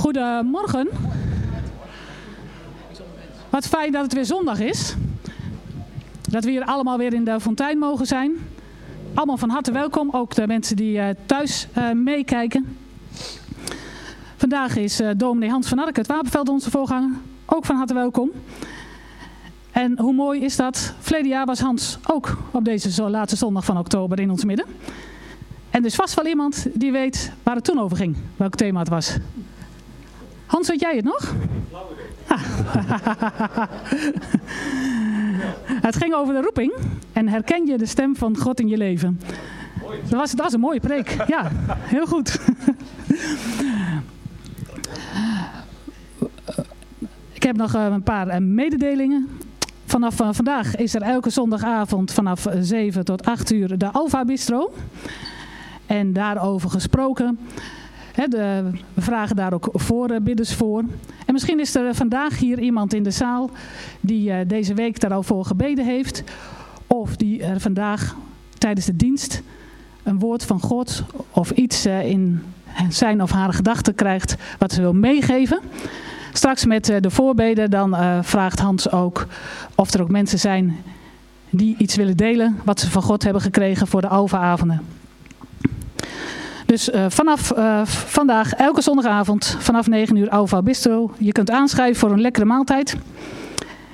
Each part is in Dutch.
Goedemorgen. Wat fijn dat het weer zondag is. Dat we hier allemaal weer in de fontein mogen zijn. Allemaal van harte welkom, ook de mensen die uh, thuis uh, meekijken. Vandaag is uh, dominee Hans van Ark, het Wapenveld, onze voorganger. Ook van harte welkom. En hoe mooi is dat? Verleden jaar was Hans ook op deze laatste zondag van oktober in ons midden. En er is vast wel iemand die weet waar het toen over ging, welk thema het was. Hans, weet jij het nog? Ah. het ging over de roeping en herken je de stem van God in je leven. Dat was, dat was een mooie preek. Ja, heel goed. Ik heb nog een paar mededelingen. Vanaf vandaag is er elke zondagavond vanaf 7 tot 8 uur de Alfa Bistro. En daarover gesproken. De, we vragen daar ook voorbidders voor. En misschien is er vandaag hier iemand in de zaal die uh, deze week daar al voor gebeden heeft. Of die er vandaag tijdens de dienst een woord van God of iets uh, in zijn of haar gedachten krijgt wat ze wil meegeven. Straks met de voorbeden dan vraagt Hans ook of er ook mensen zijn die iets willen delen wat ze van God hebben gekregen voor de Alva-avonden. Dus uh, vanaf uh, vandaag, elke zondagavond, vanaf 9 uur Alfa Bistro. Je kunt aanschrijven voor een lekkere maaltijd.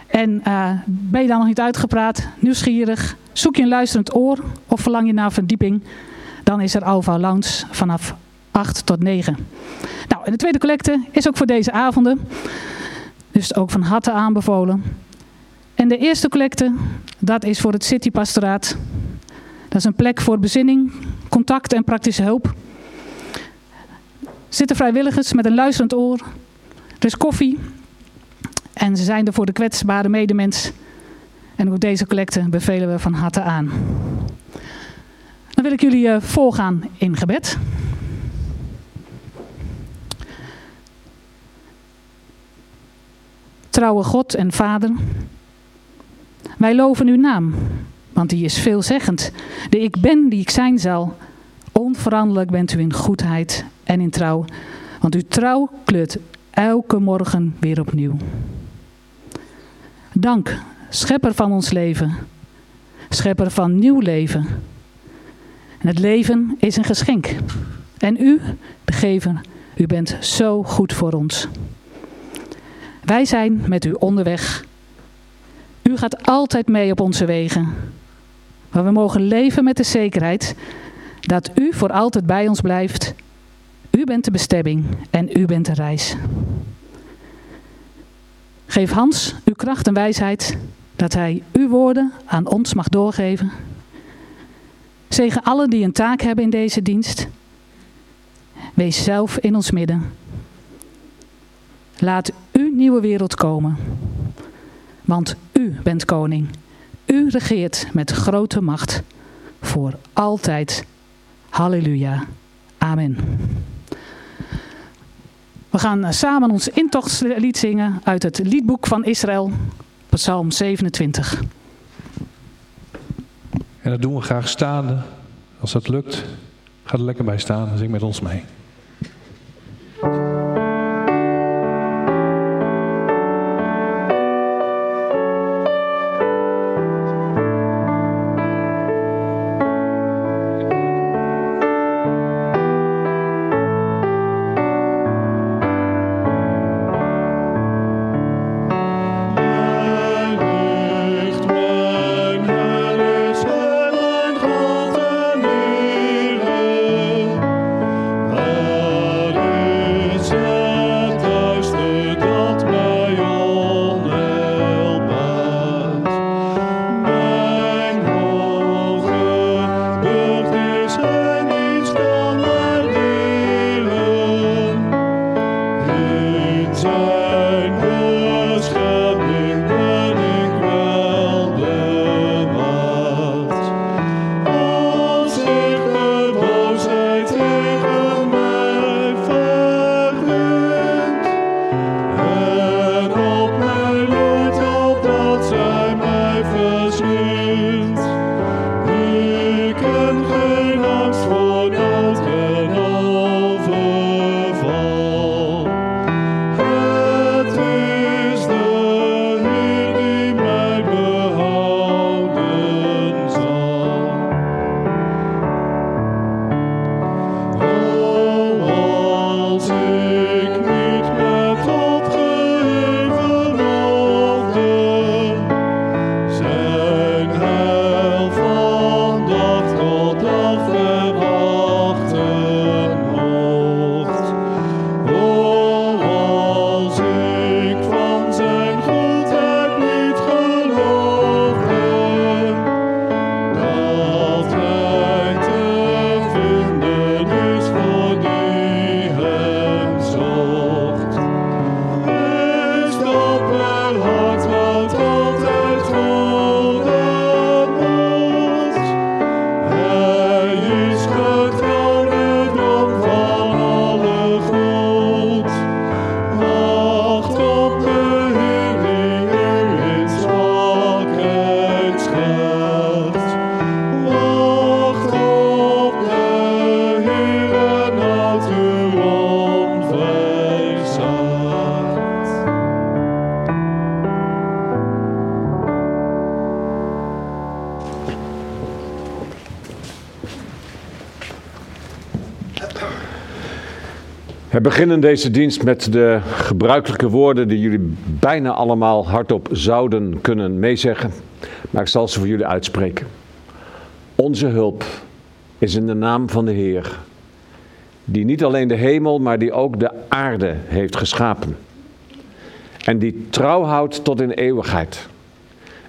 En uh, ben je dan nog niet uitgepraat, nieuwsgierig, zoek je een luisterend oor of verlang je naar verdieping, dan is er Alfa Lounge vanaf 8 tot 9. Nou, en de tweede collecte is ook voor deze avonden. Dus ook van harte aanbevolen. En de eerste collecte, dat is voor het City Pastoraat. Dat is een plek voor bezinning, contact en praktische hulp zitten vrijwilligers met een luisterend oor. Er is koffie. En ze zijn er voor de kwetsbare medemens. En ook deze collecte bevelen we van harte aan. Dan wil ik jullie uh, voorgaan in gebed. Trouwe God en Vader, wij loven uw naam, want die is veelzeggend. De ik ben die ik zijn zal. Onveranderlijk bent u in goedheid en in trouw. Want uw trouw kleurt elke morgen weer opnieuw. Dank, schepper van ons leven. Schepper van nieuw leven. En het leven is een geschenk. En u, de gever, u bent zo goed voor ons. Wij zijn met u onderweg. U gaat altijd mee op onze wegen. Maar we mogen leven met de zekerheid dat u voor altijd bij ons blijft u bent de bestemming en u bent de reis. Geef Hans uw kracht en wijsheid, dat hij uw woorden aan ons mag doorgeven. Zegen allen die een taak hebben in deze dienst. Wees zelf in ons midden. Laat uw nieuwe wereld komen. Want u bent koning. U regeert met grote macht voor altijd. Halleluja. Amen. We gaan samen ons intochtslied zingen uit het liedboek van Israël, Psalm 27. En dat doen we graag staande. Als dat lukt, ga er lekker bij staan en zing met ons mee. Beginnen deze dienst met de gebruikelijke woorden die jullie bijna allemaal hardop zouden kunnen meezeggen, maar ik zal ze voor jullie uitspreken. Onze hulp is in de naam van de Heer, die niet alleen de hemel, maar die ook de aarde heeft geschapen. En die trouw houdt tot in eeuwigheid.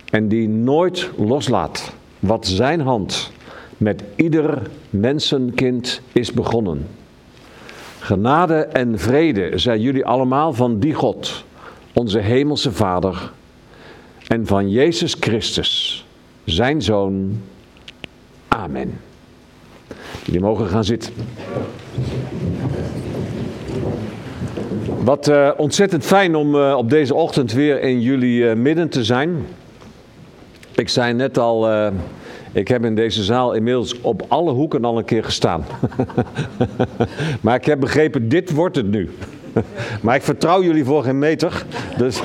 En die nooit loslaat wat zijn hand met ieder mensenkind is begonnen. Genade en vrede zijn jullie allemaal van die God, onze Hemelse Vader, en van Jezus Christus, zijn Zoon. Amen. Jullie mogen gaan zitten. Wat uh, ontzettend fijn om uh, op deze ochtend weer in jullie uh, midden te zijn. Ik zei net al, ik heb in deze zaal inmiddels op alle hoeken al een keer gestaan. maar ik heb begrepen, dit wordt het nu. Maar ik vertrouw jullie voor geen meter. Dus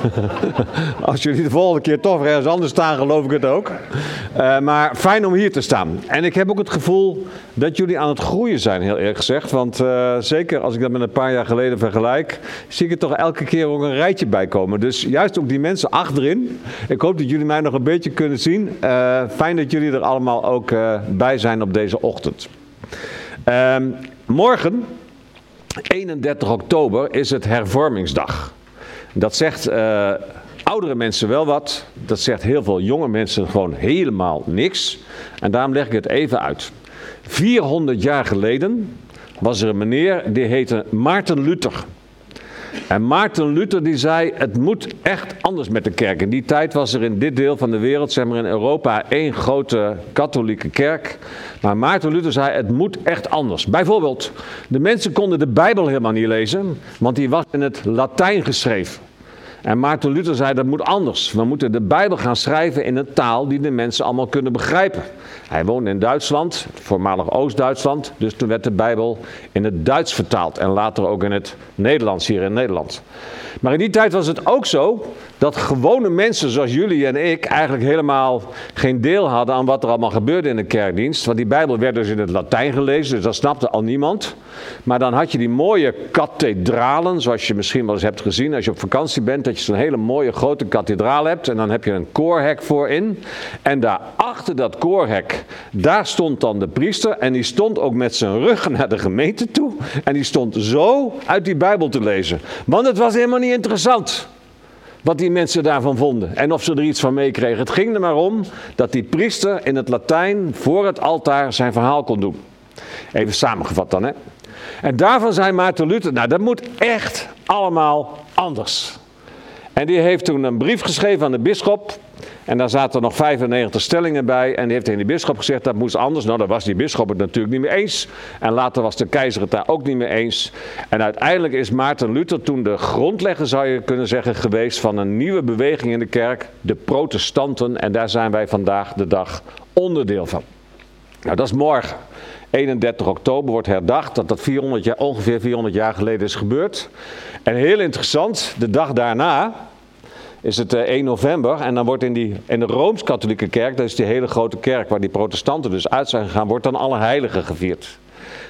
als jullie de volgende keer toch ergens anders staan, geloof ik het ook. Uh, maar fijn om hier te staan. En ik heb ook het gevoel dat jullie aan het groeien zijn, heel eerlijk gezegd. Want uh, zeker als ik dat met een paar jaar geleden vergelijk, zie ik er toch elke keer ook een rijtje bij komen. Dus juist ook die mensen achterin. Ik hoop dat jullie mij nog een beetje kunnen zien. Uh, fijn dat jullie er allemaal ook bij zijn op deze ochtend. Ehm, morgen 31 oktober is het hervormingsdag. Dat zegt uh, oudere mensen wel wat. Dat zegt heel veel jonge mensen gewoon helemaal niks. En daarom leg ik het even uit. 400 jaar geleden was er een meneer die heette Maarten Luther. En Maarten Luther die zei, het moet echt anders met de kerk. In die tijd was er in dit deel van de wereld, zeg maar in Europa, één grote katholieke kerk. Maar Maarten Luther zei, het moet echt anders. Bijvoorbeeld, de mensen konden de Bijbel helemaal niet lezen, want die was in het Latijn geschreven. En Maarten Luther zei dat moet anders. We moeten de Bijbel gaan schrijven in een taal die de mensen allemaal kunnen begrijpen. Hij woonde in Duitsland, voormalig Oost-Duitsland, dus toen werd de Bijbel in het Duits vertaald en later ook in het Nederlands hier in Nederland. Maar in die tijd was het ook zo dat gewone mensen zoals jullie en ik eigenlijk helemaal geen deel hadden aan wat er allemaal gebeurde in de kerkdienst. Want die Bijbel werd dus in het Latijn gelezen, dus dat snapte al niemand. Maar dan had je die mooie kathedralen, zoals je misschien wel eens hebt gezien als je op vakantie bent, dat je zo'n hele mooie grote kathedraal hebt en dan heb je een koorhek voorin. En daar achter dat koorhek, daar stond dan de priester en die stond ook met zijn rug naar de gemeente toe. En die stond zo uit die Bijbel te lezen. Want het was helemaal niet interessant wat die mensen daarvan vonden en of ze er iets van meekregen. Het ging er maar om dat die priester in het Latijn voor het altaar zijn verhaal kon doen. Even samengevat dan, hè. En daarvan zei Maarten Luther, nou dat moet echt allemaal anders. En die heeft toen een brief geschreven aan de bisschop. En daar zaten nog 95 stellingen bij. En die heeft tegen die bisschop gezegd dat moest anders. Nou, daar was die bisschop het natuurlijk niet mee eens. En later was de keizer het daar ook niet mee eens. En uiteindelijk is Maarten Luther toen de grondlegger, zou je kunnen zeggen, geweest van een nieuwe beweging in de kerk. De protestanten. En daar zijn wij vandaag de dag onderdeel van. Nou, dat is morgen. 31 oktober wordt herdacht dat dat 400 jaar, ongeveer 400 jaar geleden is gebeurd. En heel interessant, de dag daarna is het 1 eh, november en dan wordt in, die, in de Rooms-Katholieke kerk, dat is die hele grote kerk waar die protestanten dus uit zijn gegaan, wordt dan alle heiligen gevierd.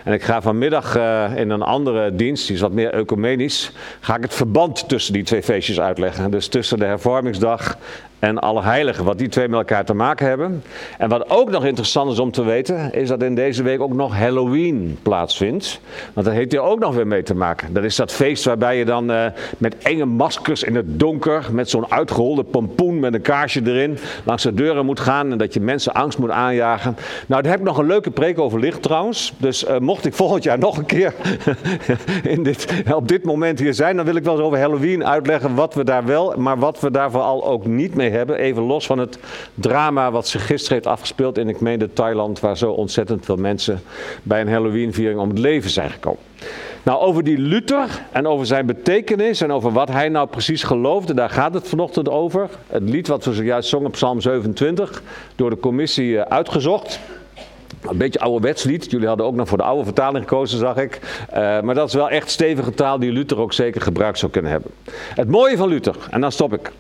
En ik ga vanmiddag uh, in een andere dienst, die is wat meer ecumenisch, ga ik het verband tussen die twee feestjes uitleggen. Dus tussen de hervormingsdag en alle heiligen, wat die twee met elkaar te maken hebben. En wat ook nog interessant is om te weten, is dat in deze week ook nog Halloween plaatsvindt. Want dat heeft hier ook nog weer mee te maken. Dat is dat feest waarbij je dan uh, met enge maskers in het donker, met zo'n uitgeholde pompoen met een kaarsje erin, langs de deuren moet gaan en dat je mensen angst moet aanjagen. Nou, daar heb ik nog een leuke preek over licht trouwens. Dus uh, mocht ik volgend jaar nog een keer in dit, op dit moment hier zijn, dan wil ik wel eens over Halloween uitleggen wat we daar wel, maar wat we daar vooral ook niet mee hebben. Even los van het drama wat zich gisteren heeft afgespeeld in, ik meende Thailand, waar zo ontzettend veel mensen bij een Halloween-viering om het leven zijn gekomen. Nou, over die Luther en over zijn betekenis en over wat hij nou precies geloofde, daar gaat het vanochtend over. Het lied wat we zojuist zongen, Psalm 27, door de commissie eh, uitgezocht. Een beetje ouderwets lied. Jullie hadden ook nog voor de oude vertaling gekozen, zag ik. Uh, maar dat is wel echt stevige taal die Luther ook zeker gebruikt zou kunnen hebben. Het mooie van Luther, en dan stop ik.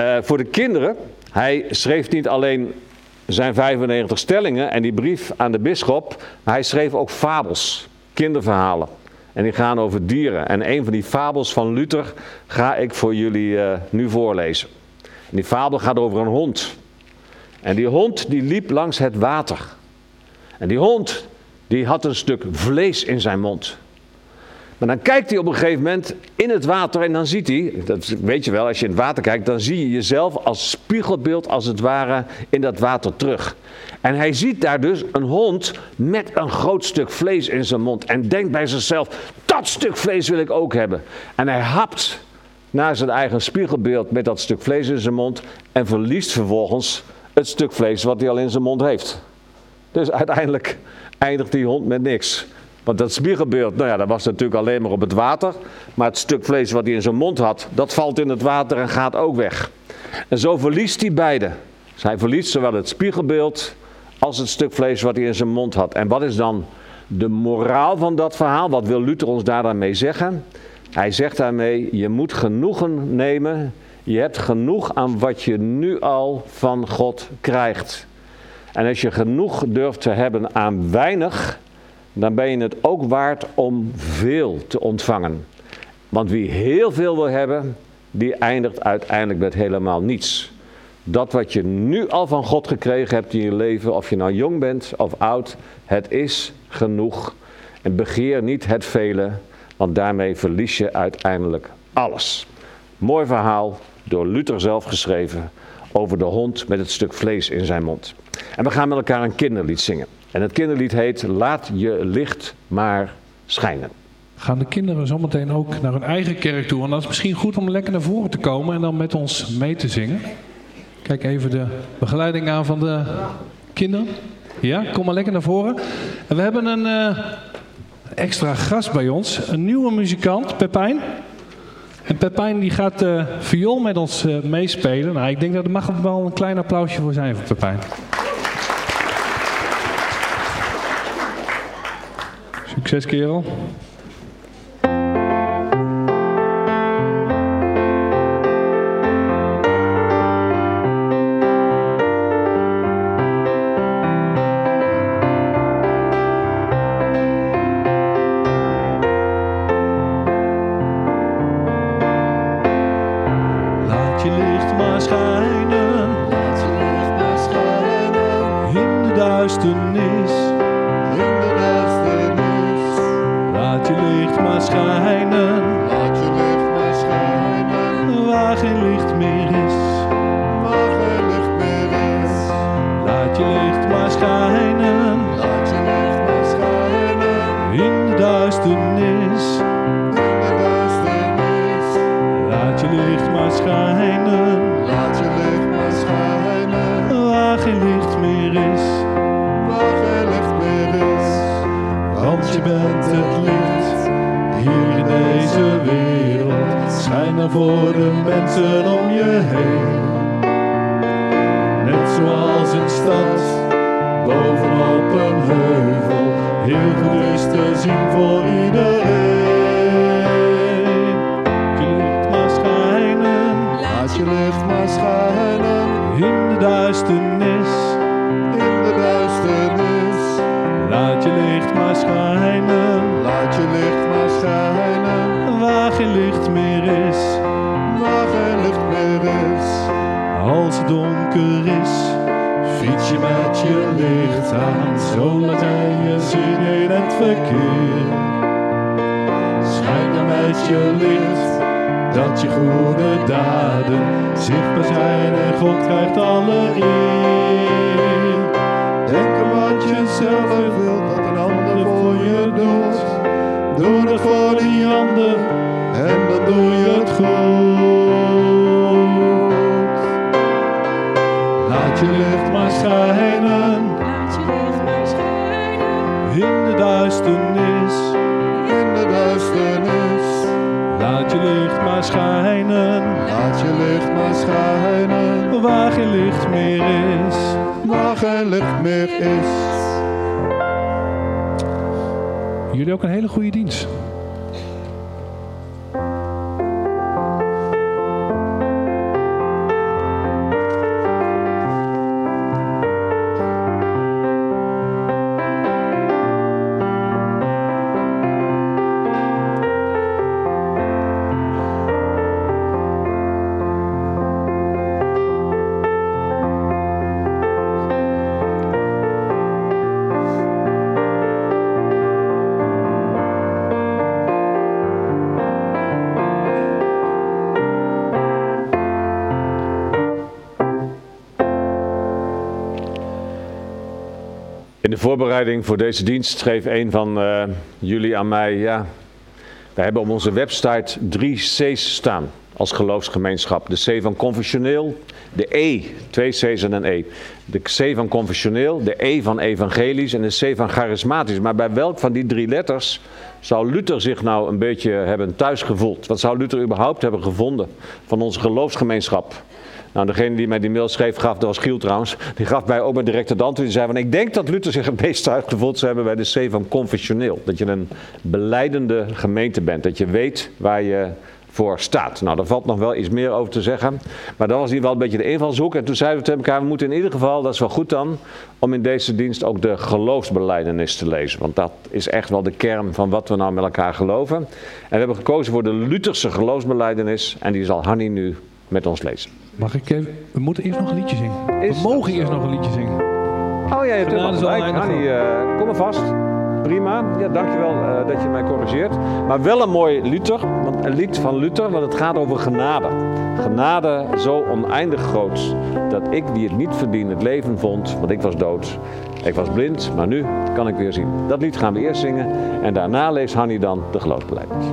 Uh, voor de kinderen, hij schreef niet alleen zijn 95 stellingen en die brief aan de bisschop, maar hij schreef ook fabels, kinderverhalen. En die gaan over dieren. En een van die fabels van Luther ga ik voor jullie eh, nu voorlezen. En die fabel gaat over een hond. En die hond die liep langs het water. En die hond die had een stuk vlees in zijn mond. Maar dan kijkt hij op een gegeven moment in het water en dan ziet hij, dat weet je wel, als je in het water kijkt, dan zie je jezelf als spiegelbeeld als het ware in dat water terug. En hij ziet daar dus een hond met een groot stuk vlees in zijn mond en denkt bij zichzelf, dat stuk vlees wil ik ook hebben. En hij hapt naar zijn eigen spiegelbeeld met dat stuk vlees in zijn mond en verliest vervolgens het stuk vlees wat hij al in zijn mond heeft. Dus uiteindelijk eindigt die hond met niks. Want dat spiegelbeeld, nou ja, dat was natuurlijk alleen maar op het water. Maar het stuk vlees wat hij in zijn mond had, dat valt in het water en gaat ook weg. En zo verliest hij beide. Dus hij verliest zowel het spiegelbeeld als het stuk vlees wat hij in zijn mond had. En wat is dan de moraal van dat verhaal? Wat wil Luther ons daar dan mee zeggen? Hij zegt daarmee, je moet genoegen nemen. Je hebt genoeg aan wat je nu al van God krijgt. En als je genoeg durft te hebben aan weinig, dan ben je het ook waard om veel te ontvangen. Want wie heel veel wil hebben, die eindigt uiteindelijk met helemaal niets. Dat wat je nu al van God gekregen hebt in je leven, of je nou jong bent of oud, het is genoeg. En begeer niet het vele, want daarmee verlies je uiteindelijk alles. Mooi verhaal, door Luther zelf geschreven, over de hond met het stuk vlees in zijn mond. En we gaan met elkaar een kinderlied zingen. En het kinderlied heet Laat je licht maar schijnen. Gaan de kinderen zometeen ook naar hun eigen kerk toe? En dat is misschien goed om lekker naar voren te komen en dan met ons mee te zingen. Kijk even de begeleiding aan van de kinderen. Ja, kom maar lekker naar voren. En we hebben een uh, extra gast bij ons. Een nieuwe muzikant, Pepijn. En Pepijn die gaat uh, viool met ons uh, meespelen. Nou, ik denk dat er mag wel een klein applausje voor zijn voor Pepijn. Succes, kerel. Meer is. Jullie ook een hele goede dienst. In de voorbereiding voor deze dienst schreef een van uh, jullie aan mij, ja, we hebben op onze website drie C's staan als geloofsgemeenschap. De C van confessioneel, de E, twee C's en een E. De C van confessioneel, de E van evangelisch en de C van charismatisch. Maar bij welk van die drie letters zou Luther zich nou een beetje hebben thuisgevoeld? Wat zou Luther überhaupt hebben gevonden van onze geloofsgemeenschap? Nou, degene die mij die mail schreef, gaf, dat was Giel trouwens, die gaf mij ook met direct het antwoord. Die zei van, ik denk dat Luther zich het meest uitgevoeld zou hebben bij de C van confessioneel. Dat je een beleidende gemeente bent, dat je weet waar je voor staat. Nou, daar valt nog wel iets meer over te zeggen. Maar dat was ieder geval een beetje de invalshoek. En toen zeiden we tegen elkaar, we moeten in ieder geval, dat is wel goed dan, om in deze dienst ook de geloofsbeleidenis te lezen. Want dat is echt wel de kern van wat we nou met elkaar geloven. En we hebben gekozen voor de Lutherse geloofsbeleidenis. En die zal Hanny nu met ons lezen. Mag ik even... We moeten eerst nog een liedje zingen. We mogen eerst nog een liedje zingen. Oh ja, je hebt helemaal gelijk. Hanny, uh, kom maar vast. Prima. Ja, dankjewel uh, dat je mij corrigeert. Maar wel een mooi Luther, want een lied van Luther, want het gaat over genade. Genade zo oneindig groot, dat ik die het niet verdien het leven vond, want ik was dood. Ik was blind, maar nu kan ik weer zien. Dat lied gaan we eerst zingen en daarna leest Hanny dan de geloofsbelijdenis.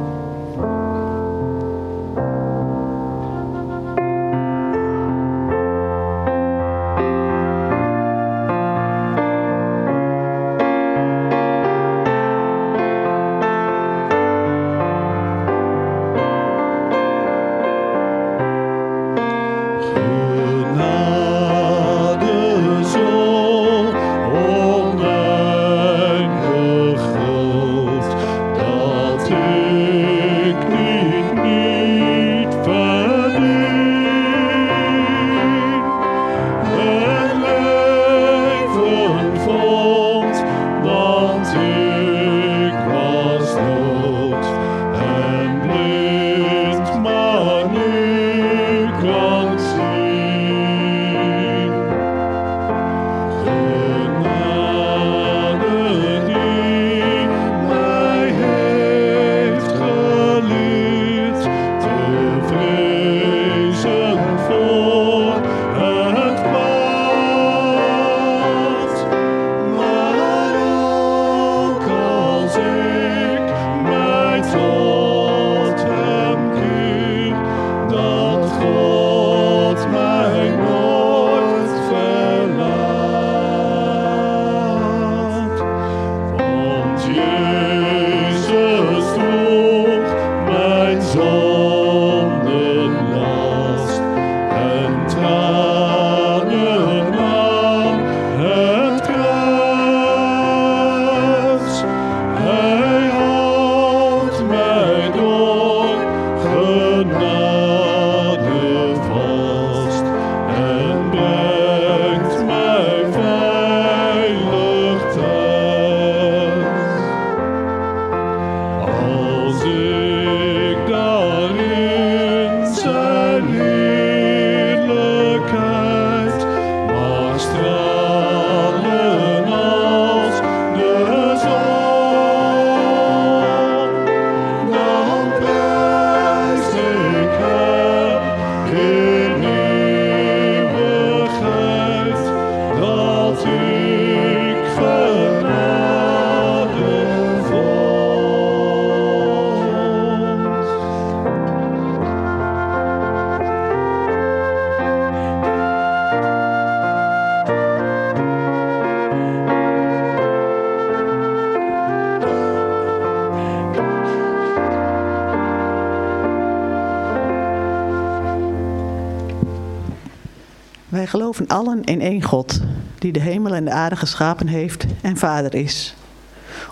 Geloven allen in één God, die de hemel en de aarde geschapen heeft en vader is.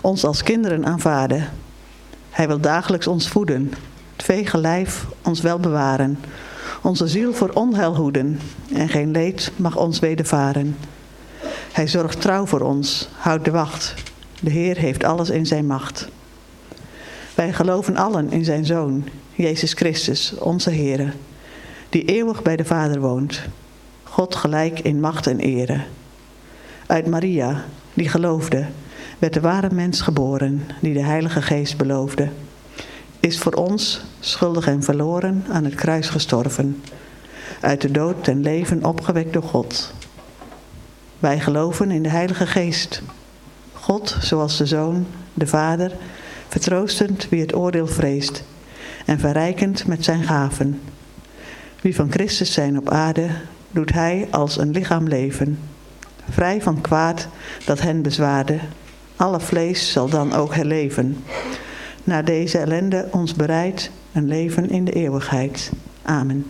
Ons als kinderen aanvaarden. Hij wil dagelijks ons voeden, het vege lijf ons wel bewaren, onze ziel voor onheil hoeden en geen leed mag ons wedervaren. Hij zorgt trouw voor ons, houdt de wacht. De Heer heeft alles in zijn macht. Wij geloven allen in zijn Zoon, Jezus Christus, onze Heer, die eeuwig bij de Vader woont God gelijk in macht en ere. Uit Maria, die geloofde, werd de ware mens geboren, die de Heilige Geest beloofde. Is voor ons, schuldig en verloren, aan het kruis gestorven. Uit de dood ten leven opgewekt door God. Wij geloven in de Heilige Geest, God, zoals de Zoon, de Vader, vertroostend wie het oordeel vreest en verrijkend met zijn gaven. Wie van Christus zijn op aarde, doet hij als een lichaam leven, vrij van kwaad dat hen bezwaarde. Alle vlees zal dan ook herleven. Na deze ellende ons bereidt een leven in de eeuwigheid. Amen.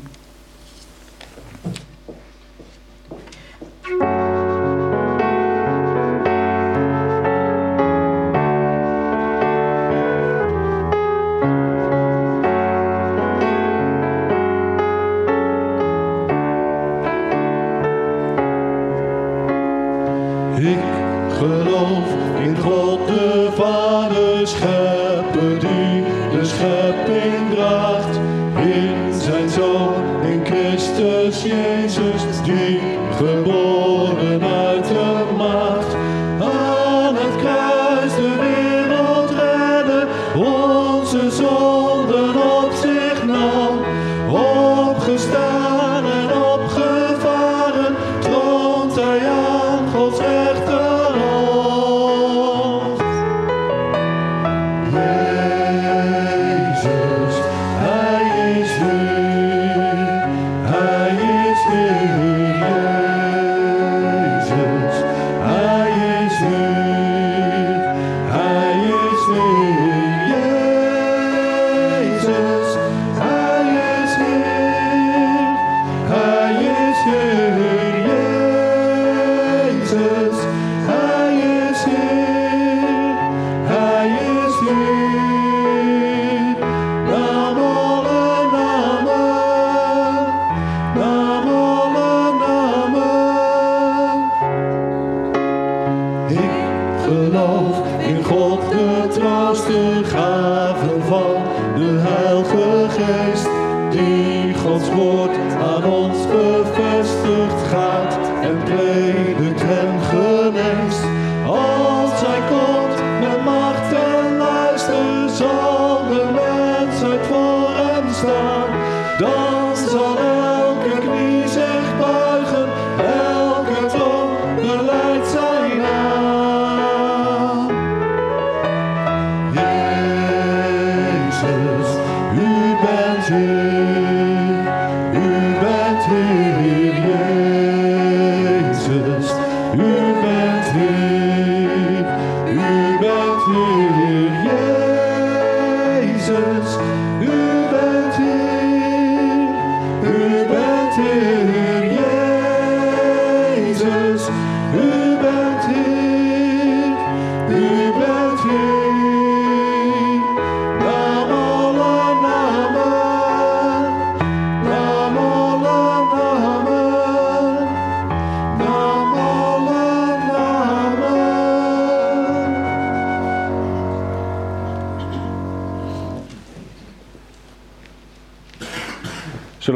Zal de mensheid voor Hem staan.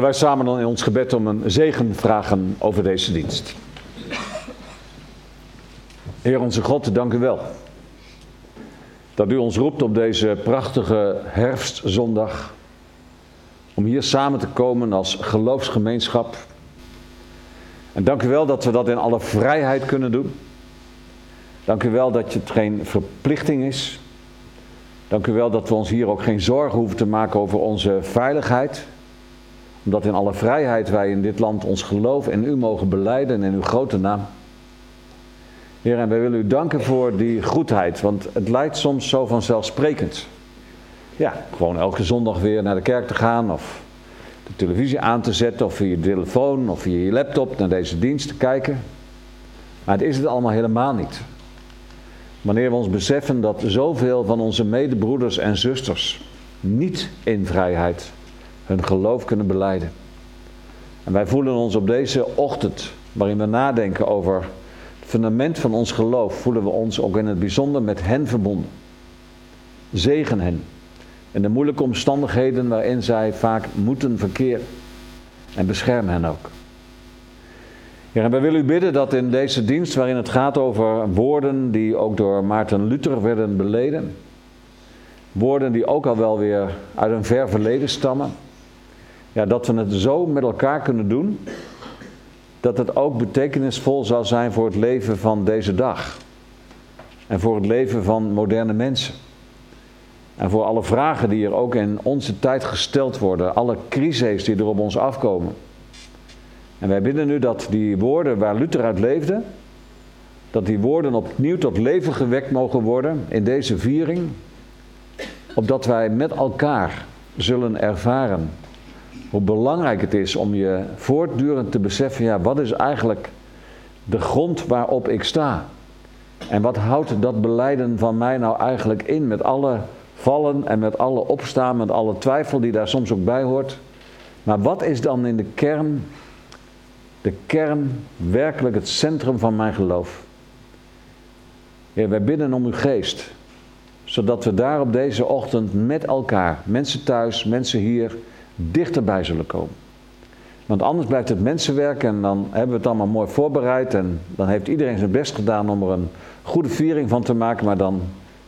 Wij samen dan in ons gebed om een zegen vragen over deze dienst? Heer onze God, dank u wel. Dat u ons roept op deze prachtige herfstzondag. Om hier samen te komen als geloofsgemeenschap. En dank u wel dat we dat in alle vrijheid kunnen doen. Dank u wel dat het geen verplichting is. Dank u wel dat we ons hier ook geen zorgen hoeven te maken over onze veiligheid omdat in alle vrijheid wij in dit land ons geloof in u mogen beleiden in uw grote naam. Heer, en wij willen u danken voor die goedheid, want het lijkt soms zo vanzelfsprekend. Ja, gewoon elke zondag weer naar de kerk te gaan of de televisie aan te zetten of via je telefoon of via je laptop naar deze dienst te kijken. Maar het is het allemaal helemaal niet. Wanneer we ons beseffen dat zoveel van onze medebroeders en zusters niet in vrijheid hun geloof kunnen beleiden. En wij voelen ons op deze ochtend, waarin we nadenken over het fundament van ons geloof, voelen we ons ook in het bijzonder met hen verbonden. Zegen hen in de moeilijke omstandigheden waarin zij vaak moeten verkeren. En bescherm hen ook. Ja, en wij willen u bidden dat in deze dienst, waarin het gaat over woorden die ook door Maarten Luther werden beleden, woorden die ook al wel weer uit een ver verleden stammen, ja, dat we het zo met elkaar kunnen doen, dat het ook betekenisvol zal zijn voor het leven van deze dag. En voor het leven van moderne mensen. En voor alle vragen die er ook in onze tijd gesteld worden. Alle crises die er op ons afkomen. En wij bidden nu dat die woorden waar Luther uit leefde, dat die woorden opnieuw tot leven gewekt mogen worden in deze viering. Opdat wij met elkaar zullen ervaren hoe belangrijk het is om je voortdurend te beseffen, ja, wat is eigenlijk de grond waarop ik sta? En wat houdt dat beleiden van mij nou eigenlijk in met alle vallen en met alle opstaan, met alle twijfel die daar soms ook bij hoort? Maar wat is dan in de kern, de kern, werkelijk het centrum van mijn geloof? Heer, wij bidden om uw geest, zodat we daar op deze ochtend met elkaar, mensen thuis, mensen hier, dichterbij zullen komen. Want anders blijft het mensenwerk en dan hebben we het allemaal mooi voorbereid en dan heeft iedereen zijn best gedaan om er een goede viering van te maken, maar dan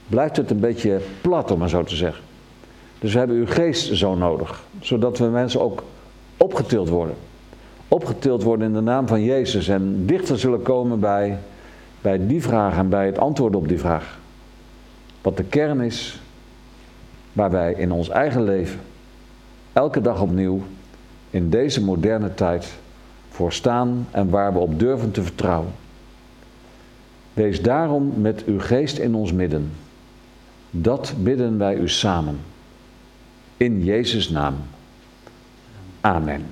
blijft het een beetje plat om maar zo te zeggen. Dus we hebben uw geest zo nodig, zodat we mensen ook opgetild worden. Opgetild worden in de naam van Jezus en dichter zullen komen bij, bij die vraag en bij het antwoord op die vraag. Wat de kern is waar wij in ons eigen leven elke dag opnieuw in deze moderne tijd voor staan en waar we op durven te vertrouwen. Wees daarom met uw geest in ons midden. Dat bidden wij u samen. In Jezus' naam. Amen.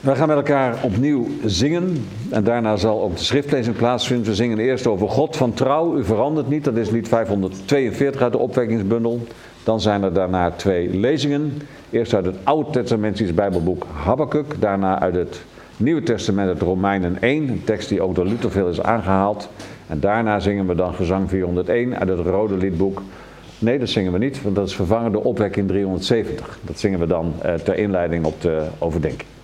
We gaan met elkaar opnieuw zingen. En daarna zal ook de schriftlezing plaatsvinden. We zingen eerst over God van trouw. U verandert niet. Dat is lied 542 uit de opwekkingsbundel. Dan zijn er daarna twee lezingen. Eerst uit het Oude Testamentisch Bijbelboek Habakkuk. Daarna uit het Nieuwe Testament, het Romeinen 1. Een tekst die ook door Luther veel is aangehaald. En daarna zingen we dan gezang 401 uit het Rode Liedboek. Nee, dat zingen we niet, want dat is vervangen door opwekking 370. Dat zingen we dan eh, ter inleiding op de overdenking.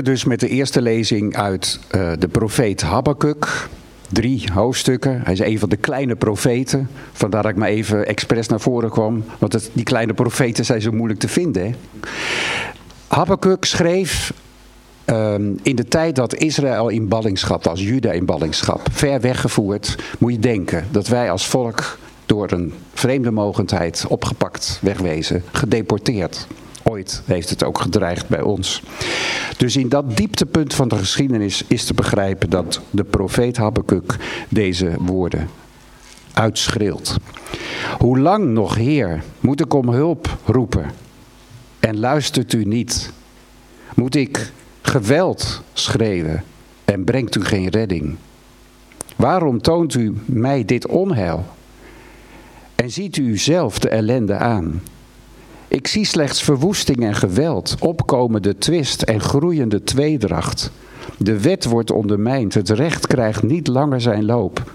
Beginnen dus met de eerste lezing uit eh, de profeet Habakkuk. Drie hoofdstukken. Hij is een van de kleine profeten. Vandaar dat ik maar even expres naar voren kwam. Want die kleine profeten zijn zo moeilijk te vinden. Hè? Habakkuk schreef ehm, in de tijd dat Israël in ballingschap was, Juda in ballingschap, ver weggevoerd. Moet je denken dat wij als volk door een vreemde mogendheid opgepakt, wegwezen, gedeporteerd. Ooit heeft het ook gedreigd bij ons. Dus in dat dieptepunt van de geschiedenis is te begrijpen dat de profeet Habakkuk deze woorden uitschreeuwt. Hoe lang nog, Heer, moet ik om hulp roepen en luistert u niet? Moet ik geweld schreeuwen en brengt u geen redding? Waarom toont u mij dit onheil? En ziet u zelf de ellende aan? Ik zie slechts verwoesting en geweld, opkomende twist en groeiende tweedracht. De wet wordt ondermijnd, het recht krijgt niet langer zijn loop.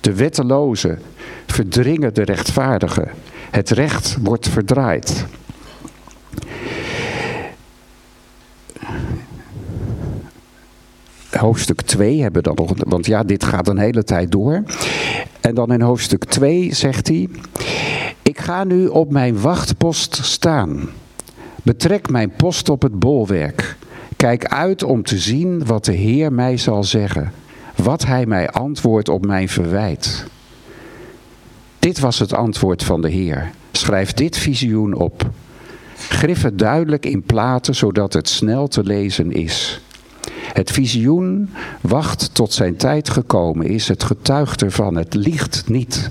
De wettelozen verdringen de rechtvaardigen. Het recht wordt verdraaid. Hoofdstuk 2 hebben we dan nog, want ja, dit gaat een hele tijd door. En dan in hoofdstuk 2 zegt hij: Ik ga nu op mijn wachtpost staan. Betrek mijn post op het bolwerk. Kijk uit om te zien wat de Heer mij zal zeggen. Wat hij mij antwoordt op mijn verwijt. Dit was het antwoord van de Heer. Schrijf dit visioen op. Grif het duidelijk in platen, zodat het snel te lezen is. Het visioen wacht tot zijn tijd gekomen is. Het getuigt ervan. Het liegt niet.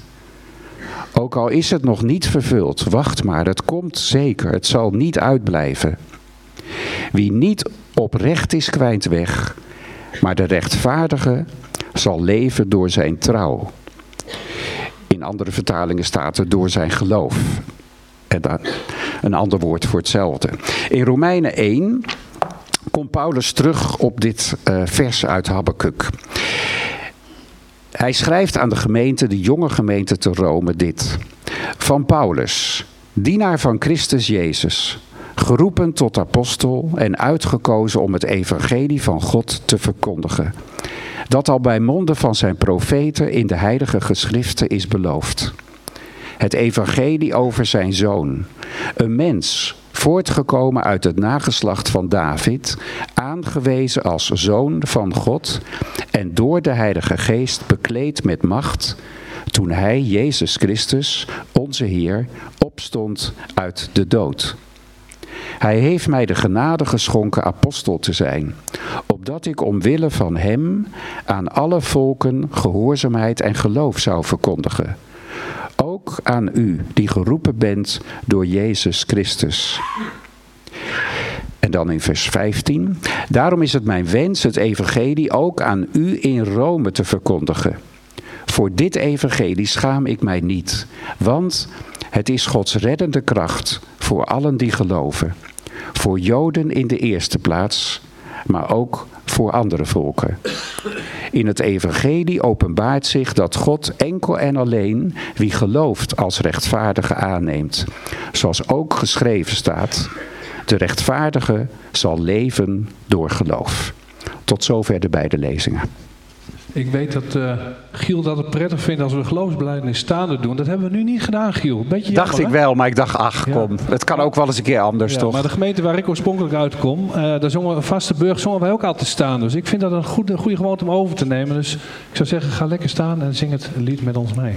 Ook al is het nog niet vervuld, wacht maar. Het komt zeker. Het zal niet uitblijven. Wie niet oprecht is, kwijnt weg. Maar de rechtvaardige zal leven door zijn trouw. In andere vertalingen staat er door zijn geloof. En dan een ander woord voor hetzelfde. In Romeinen 1 komt Paulus terug op dit uh, vers uit Habakkuk. Hij schrijft aan de gemeente, de jonge gemeente te Rome, dit. Van Paulus, dienaar van Christus Jezus, geroepen tot apostel en uitgekozen om het evangelie van God te verkondigen. Dat al bij monden van zijn profeten in de heilige geschriften is beloofd. Het evangelie over zijn zoon, een mens voortgekomen uit het nageslacht van David, aangewezen als zoon van God en door de Heilige Geest bekleed met macht, toen hij, Jezus Christus, onze Heer, opstond uit de dood. Hij heeft mij de genade geschonken apostel te zijn, opdat ik omwille van hem aan alle volken gehoorzaamheid en geloof zou verkondigen. Ook aan u die geroepen bent door Jezus Christus. En dan in vers 15. Daarom is het mijn wens het evangelie ook aan u in Rome te verkondigen. Voor dit evangelie schaam ik mij niet, want het is Gods reddende kracht voor allen die geloven. Voor Joden in de eerste plaats, maar ook voor andere volken. In het evangelie openbaart zich dat God enkel en alleen wie gelooft als rechtvaardige aanneemt. Zoals ook geschreven staat, de rechtvaardige zal leven door geloof. Tot zover de beide lezingen. Ik weet dat uh, Giel dat het prettig vindt als we geloofsbelijdenis staande doen. Dat hebben we nu niet gedaan, Giel. Beetje dacht ik wel, maar ik dacht, ach kom, het kan ook wel eens een keer anders, ja, toch? Maar de gemeente waar ik oorspronkelijk uitkom, uh, daar zongen we Vasteburg zongen wij ook altijd staan. Dus ik vind dat een goede, goede gewoonte om over te nemen. Dus ik zou zeggen, ga lekker staan en zing het lied met ons mee.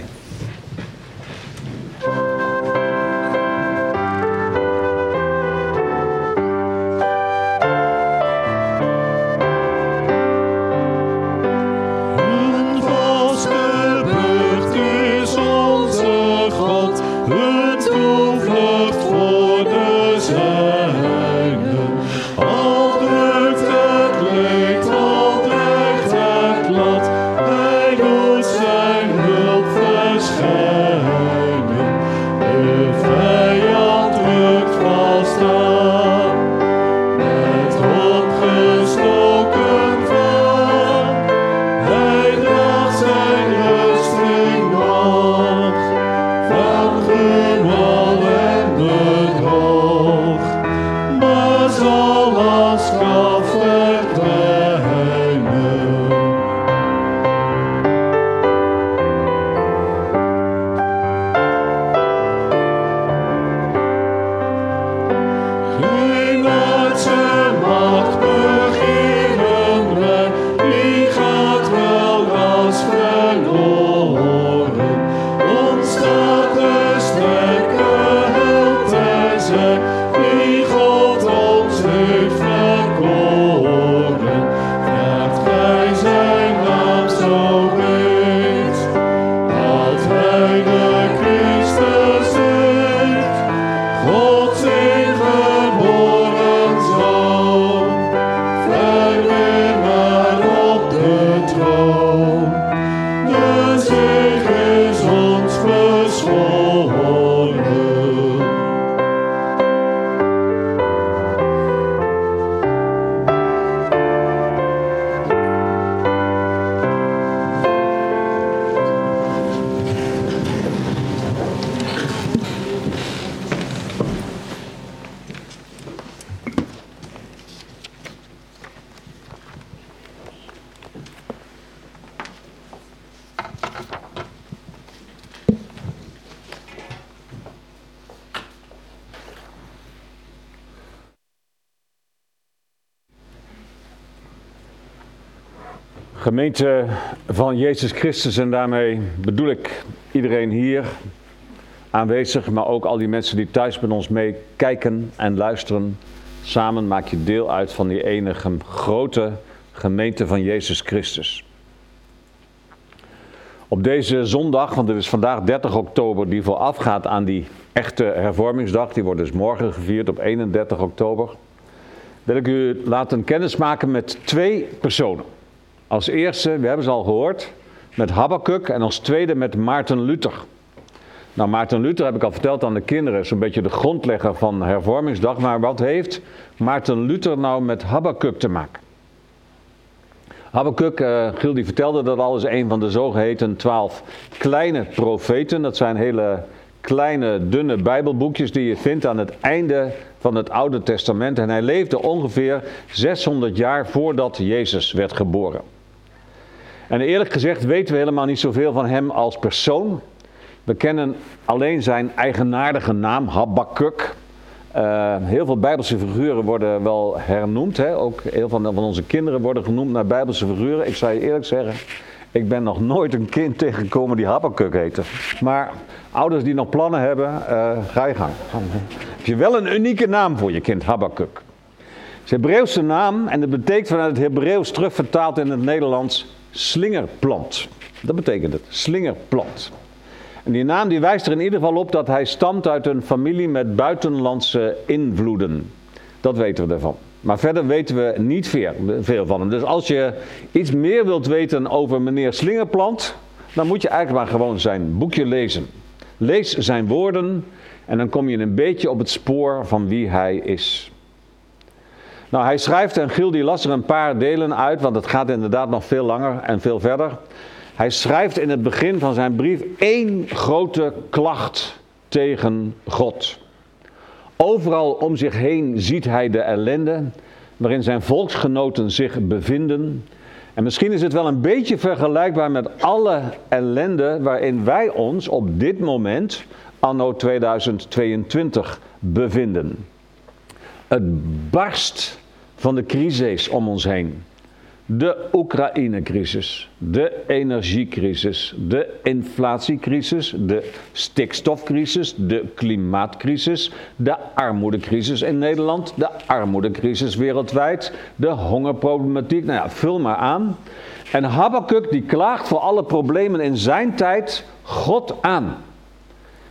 Gemeente van Jezus Christus en daarmee bedoel ik iedereen hier aanwezig, maar ook al die mensen die thuis met ons meekijken en luisteren. Samen maak je deel uit van die enige grote gemeente van Jezus Christus. Op deze zondag, want het is vandaag 30 oktober, die voorafgaat aan die echte hervormingsdag, die wordt dus morgen gevierd op 31 oktober, wil ik u laten kennismaken met twee personen. Als eerste, we hebben ze al gehoord, met Habakkuk en als tweede met Maarten Luther. Nou, Maarten Luther heb ik al verteld aan de kinderen, is een beetje de grondlegger van hervormingsdag. Maar wat heeft Maarten Luther nou met Habakkuk te maken? Habakkuk, uh, Giel die vertelde dat al, is een van de zogeheten twaalf kleine profeten. Dat zijn hele kleine, dunne bijbelboekjes die je vindt aan het einde van het Oude Testament. En hij leefde ongeveer 600 jaar voordat Jezus werd geboren. En eerlijk gezegd weten we helemaal niet zoveel van hem als persoon. We kennen alleen zijn eigenaardige naam, Habakkuk. Uh, heel veel Bijbelse figuren worden wel hernoemd. Hè? Ook heel veel van onze kinderen worden genoemd naar Bijbelse figuren. Ik zou je eerlijk zeggen, ik ben nog nooit een kind tegengekomen die Habakkuk heette. Maar ouders die nog plannen hebben, uh, ga je gang. Heb je wel een unieke naam voor je kind, Habakkuk. is Hebreeuwse naam en het betekent vanuit het Hebreeuws terugvertaald in het Nederlands slingerplant. Dat betekent het, slingerplant. En die naam die wijst er in ieder geval op dat hij stamt uit een familie met buitenlandse invloeden. Dat weten we ervan. Maar verder weten we niet veel van hem. Dus als je iets meer wilt weten over meneer Slingerplant, dan moet je eigenlijk maar gewoon zijn boekje lezen. Lees zijn woorden en dan kom je een beetje op het spoor van wie hij is. Nou, hij schrijft, en Giel die las er een paar delen uit, want het gaat inderdaad nog veel langer en veel verder. Hij schrijft in het begin van zijn brief één grote klacht tegen God. Overal om zich heen ziet hij de ellende waarin zijn volksgenoten zich bevinden. En misschien is het wel een beetje vergelijkbaar met alle ellende waarin wij ons op dit moment, anno 2022, bevinden. Het barst van de crisis om ons heen. De Oekraïne-crisis, de energiecrisis, de inflatiecrisis, de stikstofcrisis, de klimaatcrisis, de armoedecrisis in Nederland, de armoedecrisis wereldwijd, de hongerproblematiek. Nou ja, vul maar aan. En Habakkuk die klaagt voor alle problemen in zijn tijd God aan.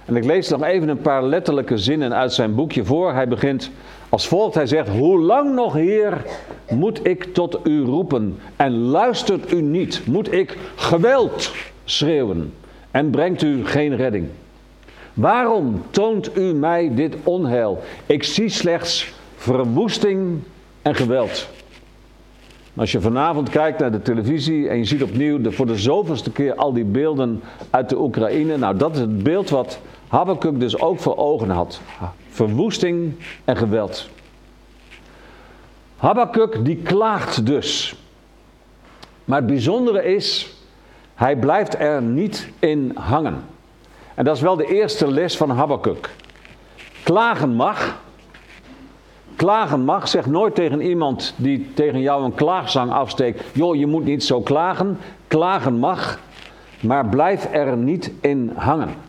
En ik lees nog even een paar letterlijke zinnen uit zijn boekje voor. Hij begint als volgt. Hij zegt, hoe lang nog Heer moet ik tot u roepen en luistert u niet? Moet ik geweld schreeuwen en brengt u geen redding? Waarom toont u mij dit onheil? Ik zie slechts verwoesting en geweld. Als je vanavond kijkt naar de televisie en je ziet opnieuw voor de zoveelste keer al die beelden uit de Oekraïne. Nou, dat is het beeld wat Habakkuk dus ook voor ogen had. Verwoesting en geweld. Habakkuk die klaagt dus. Maar het bijzondere is, hij blijft er niet in hangen. En dat is wel de eerste les van Habakkuk. Klagen mag. Klagen mag. Zeg nooit tegen iemand die tegen jou een klaagzang afsteekt: joh, je moet niet zo klagen. Klagen mag, maar blijf er niet in hangen.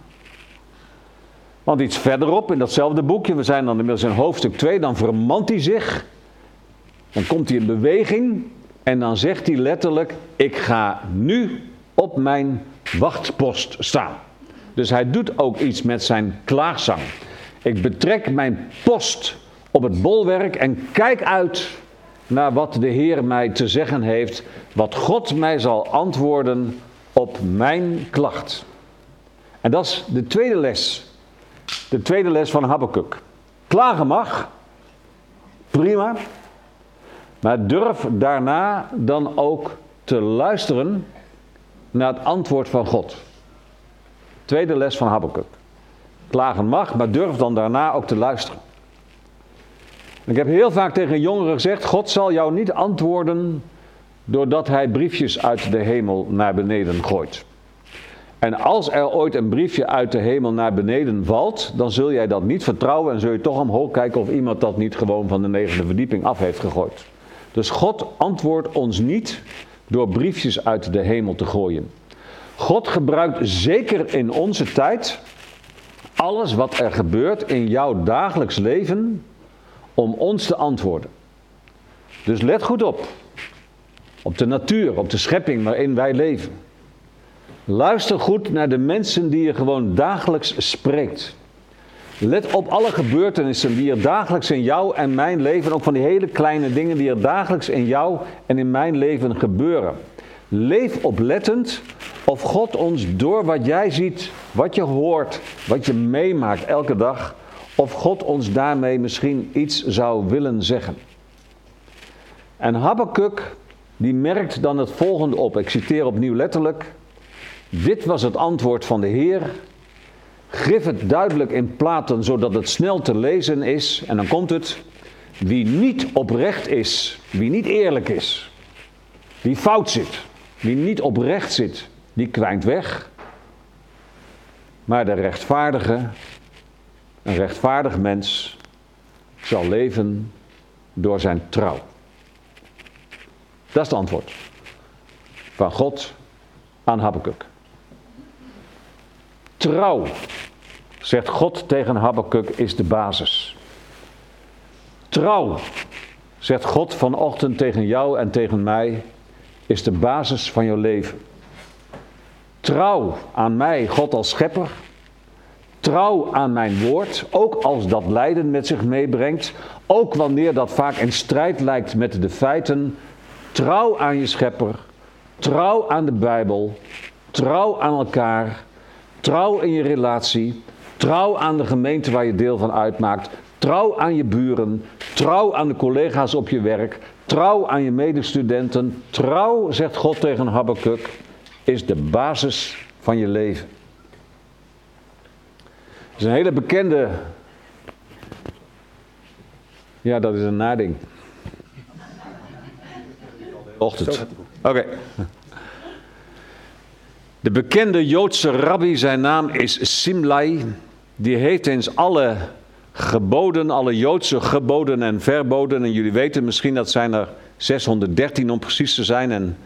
Want iets verderop in datzelfde boekje, we zijn dan inmiddels in hoofdstuk 2, dan vermant hij zich. Dan komt hij in beweging en dan zegt hij letterlijk: Ik ga nu op mijn wachtpost staan. Dus hij doet ook iets met zijn klaagzang. Ik betrek mijn post op het bolwerk en kijk uit naar wat de Heer mij te zeggen heeft, wat God mij zal antwoorden op mijn klacht. En dat is de tweede les de tweede les van Habakkuk. Klagen mag, prima, maar durf daarna dan ook te luisteren naar het antwoord van God. Tweede les van Habakkuk. Klagen mag, maar durf dan daarna ook te luisteren. ik heb heel vaak tegen jongeren gezegd: God zal jou niet antwoorden doordat hij briefjes uit de hemel naar beneden gooit. En als er ooit een briefje uit de hemel naar beneden valt, dan zul jij dat niet vertrouwen en zul je toch omhoog kijken of iemand dat niet gewoon van de negende verdieping af heeft gegooid. Dus God antwoordt ons niet door briefjes uit de hemel te gooien. God gebruikt zeker in onze tijd alles wat er gebeurt in jouw dagelijks leven om ons te antwoorden. Dus let goed op. Op de natuur, op de schepping waarin wij leven. Luister goed naar de mensen die je gewoon dagelijks spreekt. Let op alle gebeurtenissen die er dagelijks in jou en mijn leven, ook van die hele kleine dingen die er dagelijks in jou en in mijn leven gebeuren. Leef oplettend of God ons door wat jij ziet, wat je hoort, wat je meemaakt elke dag, of God ons daarmee misschien iets zou willen zeggen. En Habakkuk, die merkt dan het volgende op. Ik citeer opnieuw letterlijk. Dit was het antwoord van de Heer. Grif het duidelijk in platen zodat het snel te lezen is. En dan komt het. Wie niet oprecht is, wie niet eerlijk is, wie fout zit, wie niet oprecht zit, die kwijnt weg. Maar de rechtvaardige, een rechtvaardig mens, zal leven door zijn trouw. Dat is het antwoord van God aan Habakkuk. Trouw, zegt God tegen Habakkuk, is de basis. Trouw zegt God vanochtend tegen jou en tegen mij, is de basis van jouw leven. Trouw aan mij, God als schepper. Trouw aan mijn woord, ook als dat lijden met zich meebrengt. Ook wanneer dat vaak in strijd lijkt met de feiten. Trouw aan je schepper. Trouw aan de Bijbel. Trouw aan elkaar. Trouw in je relatie. Trouw aan de gemeente waar je deel van uitmaakt. Trouw aan je buren. Trouw aan de collega's op je werk. Trouw aan je medestudenten. Trouw, zegt God tegen Habakkuk, is de basis van je leven. Dat is een hele bekende. Ja, dat is een nading. Ochtend. Oké. De bekende Joodse rabbi, zijn naam is Simlai. Die heeft eens alle geboden, alle Joodse geboden en verboden. En jullie weten misschien dat zijn er 613 om precies te zijn. En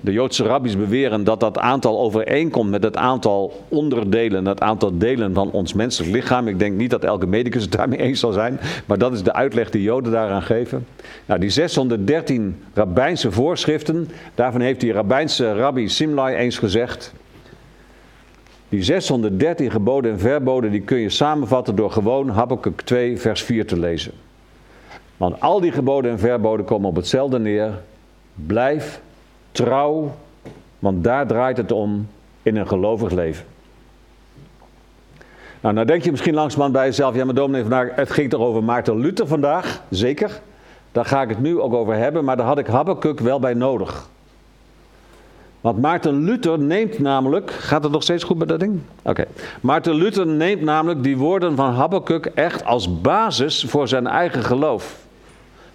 de Joodse rabbis beweren dat dat aantal overeenkomt met het aantal onderdelen, het aantal delen van ons menselijk lichaam. Ik denk niet dat elke medicus het daarmee eens zal zijn, maar dat is de uitleg die Joden daaraan geven. Nou, die 613 rabbijnse voorschriften, daarvan heeft die rabbijnse rabbi Simlai eens gezegd. Die 613 geboden en verboden die kun je samenvatten door gewoon Habakkuk 2 vers 4 te lezen. Want al die geboden en verboden komen op hetzelfde neer. Blijf trouw, want daar draait het om in een gelovig leven. Nou, nou denk je misschien langzamerhand bij jezelf, ja maar dominee vandaag, het ging toch over Maarten Luther vandaag? Zeker, daar ga ik het nu ook over hebben, maar daar had ik Habakkuk wel bij nodig. Want Maarten Luther neemt namelijk, gaat het nog steeds goed met dat ding? Oké. Maarten Luther neemt namelijk die woorden van Habakkuk echt als basis voor zijn eigen geloof.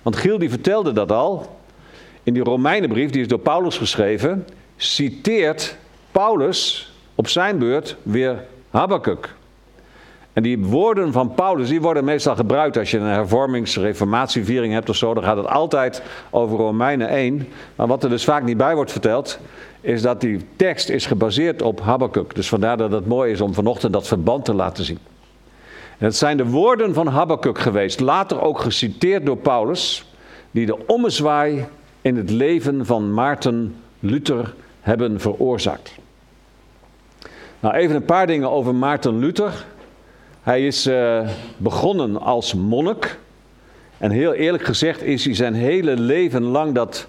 Want Giel die vertelde dat al. In die Romeinenbrief, die is door Paulus geschreven, citeert Paulus op zijn beurt weer Habakkuk. En die woorden van Paulus, die worden meestal gebruikt als je een hervormings- reformatieviering hebt of zo. Dan gaat het altijd over Romeinen 1. Maar wat er dus vaak niet bij wordt verteld, is dat die tekst is gebaseerd op Habakkuk. Dus vandaar dat het mooi is om vanochtend dat verband te laten zien. En het zijn de woorden van Habakkuk geweest, later ook geciteerd door Paulus, die de ommezwaai in het leven van Maarten Luther hebben veroorzaakt. Nou, even een paar dingen over Maarten Luther. Hij is uh, begonnen als monnik. En heel eerlijk gezegd is hij zijn hele leven lang dat,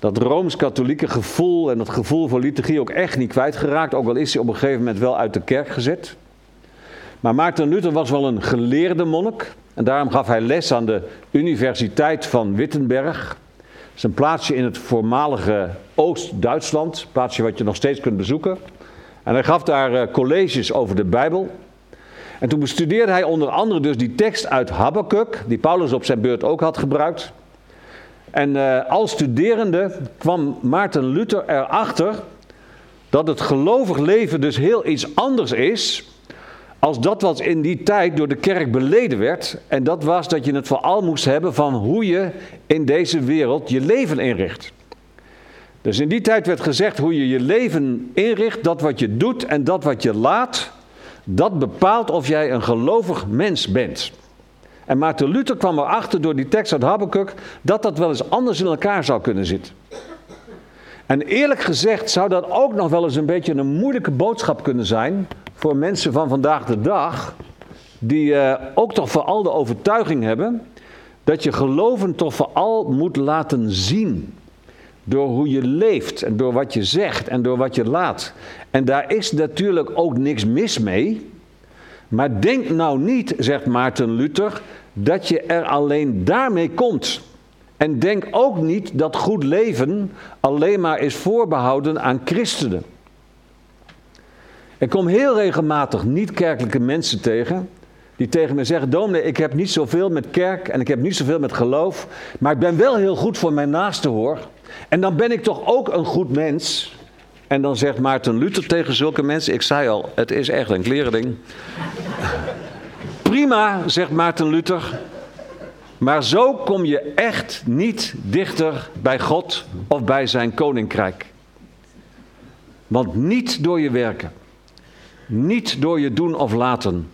dat rooms-katholieke gevoel en dat gevoel voor liturgie ook echt niet kwijtgeraakt. Ook al is hij op een gegeven moment wel uit de kerk gezet. Maar Maarten Luther was wel een geleerde monnik. En daarom gaf hij les aan de Universiteit van Wittenberg. Dat is een plaatsje in het voormalige Oost-Duitsland. Een plaatsje wat je nog steeds kunt bezoeken. En hij gaf daar uh, colleges over de Bijbel. En toen bestudeerde hij onder andere dus die tekst uit Habakkuk, die Paulus op zijn beurt ook had gebruikt. En uh, als studerende kwam Maarten Luther erachter dat het gelovig leven dus heel iets anders is als dat wat in die tijd door de kerk beleden werd. En dat was dat je het vooral moest hebben van hoe je in deze wereld je leven inricht. Dus in die tijd werd gezegd hoe je je leven inricht, dat wat je doet en dat wat je laat, dat bepaalt of jij een gelovig mens bent. En Maarten Luther kwam erachter door die tekst uit Habakkuk dat dat wel eens anders in elkaar zou kunnen zitten. En eerlijk gezegd zou dat ook nog wel eens een beetje een moeilijke boodschap kunnen zijn voor mensen van vandaag de dag, die uh, ook toch vooral de overtuiging hebben dat je geloven toch vooral moet laten zien. Door hoe je leeft en door wat je zegt en door wat je laat. En daar is natuurlijk ook niks mis mee. Maar denk nou niet, zegt Maarten Luther, dat je er alleen daarmee komt. En denk ook niet dat goed leven alleen maar is voorbehouden aan christenen. Ik kom heel regelmatig niet-kerkelijke mensen tegen die tegen me zeggen: Dominee, ik heb niet zoveel met kerk en ik heb niet zoveel met geloof, maar ik ben wel heel goed voor mijn naaste hoor. En dan ben ik toch ook een goed mens. En dan zegt Maarten Luther tegen zulke mensen: Ik zei al, het is echt een klerending. Prima, zegt Maarten Luther. Maar zo kom je echt niet dichter bij God of bij zijn koninkrijk. Want niet door je werken, niet door je doen of laten,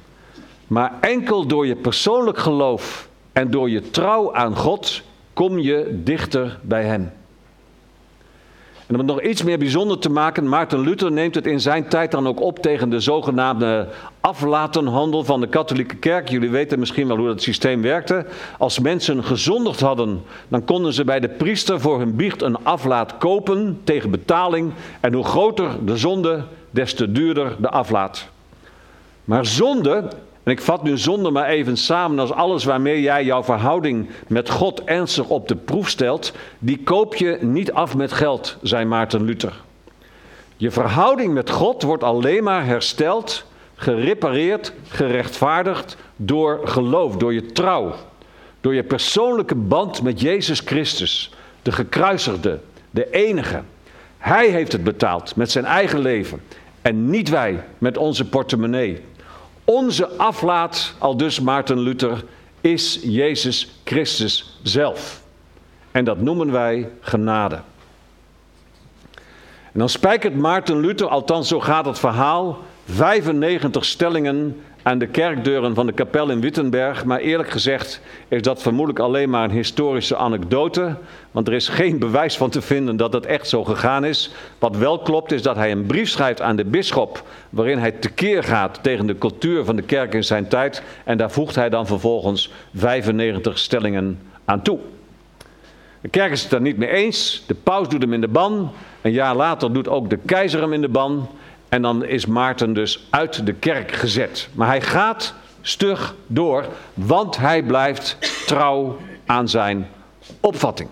maar enkel door je persoonlijk geloof en door je trouw aan God kom je dichter bij Hem. En om het nog iets meer bijzonder te maken, Maarten Luther neemt het in zijn tijd dan ook op tegen de zogenaamde aflatenhandel van de katholieke kerk. Jullie weten misschien wel hoe dat systeem werkte. Als mensen gezondigd hadden, dan konden ze bij de priester voor hun biecht een aflaat kopen tegen betaling. En hoe groter de zonde, des te duurder de aflaat. Maar zonde en ik vat nu zonde maar even samen als alles waarmee jij jouw verhouding met God ernstig op de proef stelt, die koop je niet af met geld, zei Maarten Luther. Je verhouding met God wordt alleen maar hersteld, gerepareerd, gerechtvaardigd door geloof, door je trouw, door je persoonlijke band met Jezus Christus, de gekruisigde, de enige. Hij heeft het betaald met zijn eigen leven en niet wij met onze portemonnee. Onze aflaat, al dus Maarten Luther, is Jezus Christus zelf. En dat noemen wij genade. En dan spijkert Maarten Luther, althans zo gaat het verhaal, 95 stellingen aan de kerkdeuren van de kapel in Wittenberg. Maar eerlijk gezegd is dat vermoedelijk alleen maar een historische anekdote. Want er is geen bewijs van te vinden dat het echt zo gegaan is. Wat wel klopt is dat hij een brief schrijft aan de bisschop. waarin hij tekeer gaat tegen de cultuur van de kerk in zijn tijd. En daar voegt hij dan vervolgens 95 stellingen aan toe. De kerk is het er niet mee eens. De paus doet hem in de ban. Een jaar later doet ook de keizer hem in de ban. En dan is Maarten dus uit de kerk gezet. Maar hij gaat stug door, want hij blijft trouw aan zijn opvatting.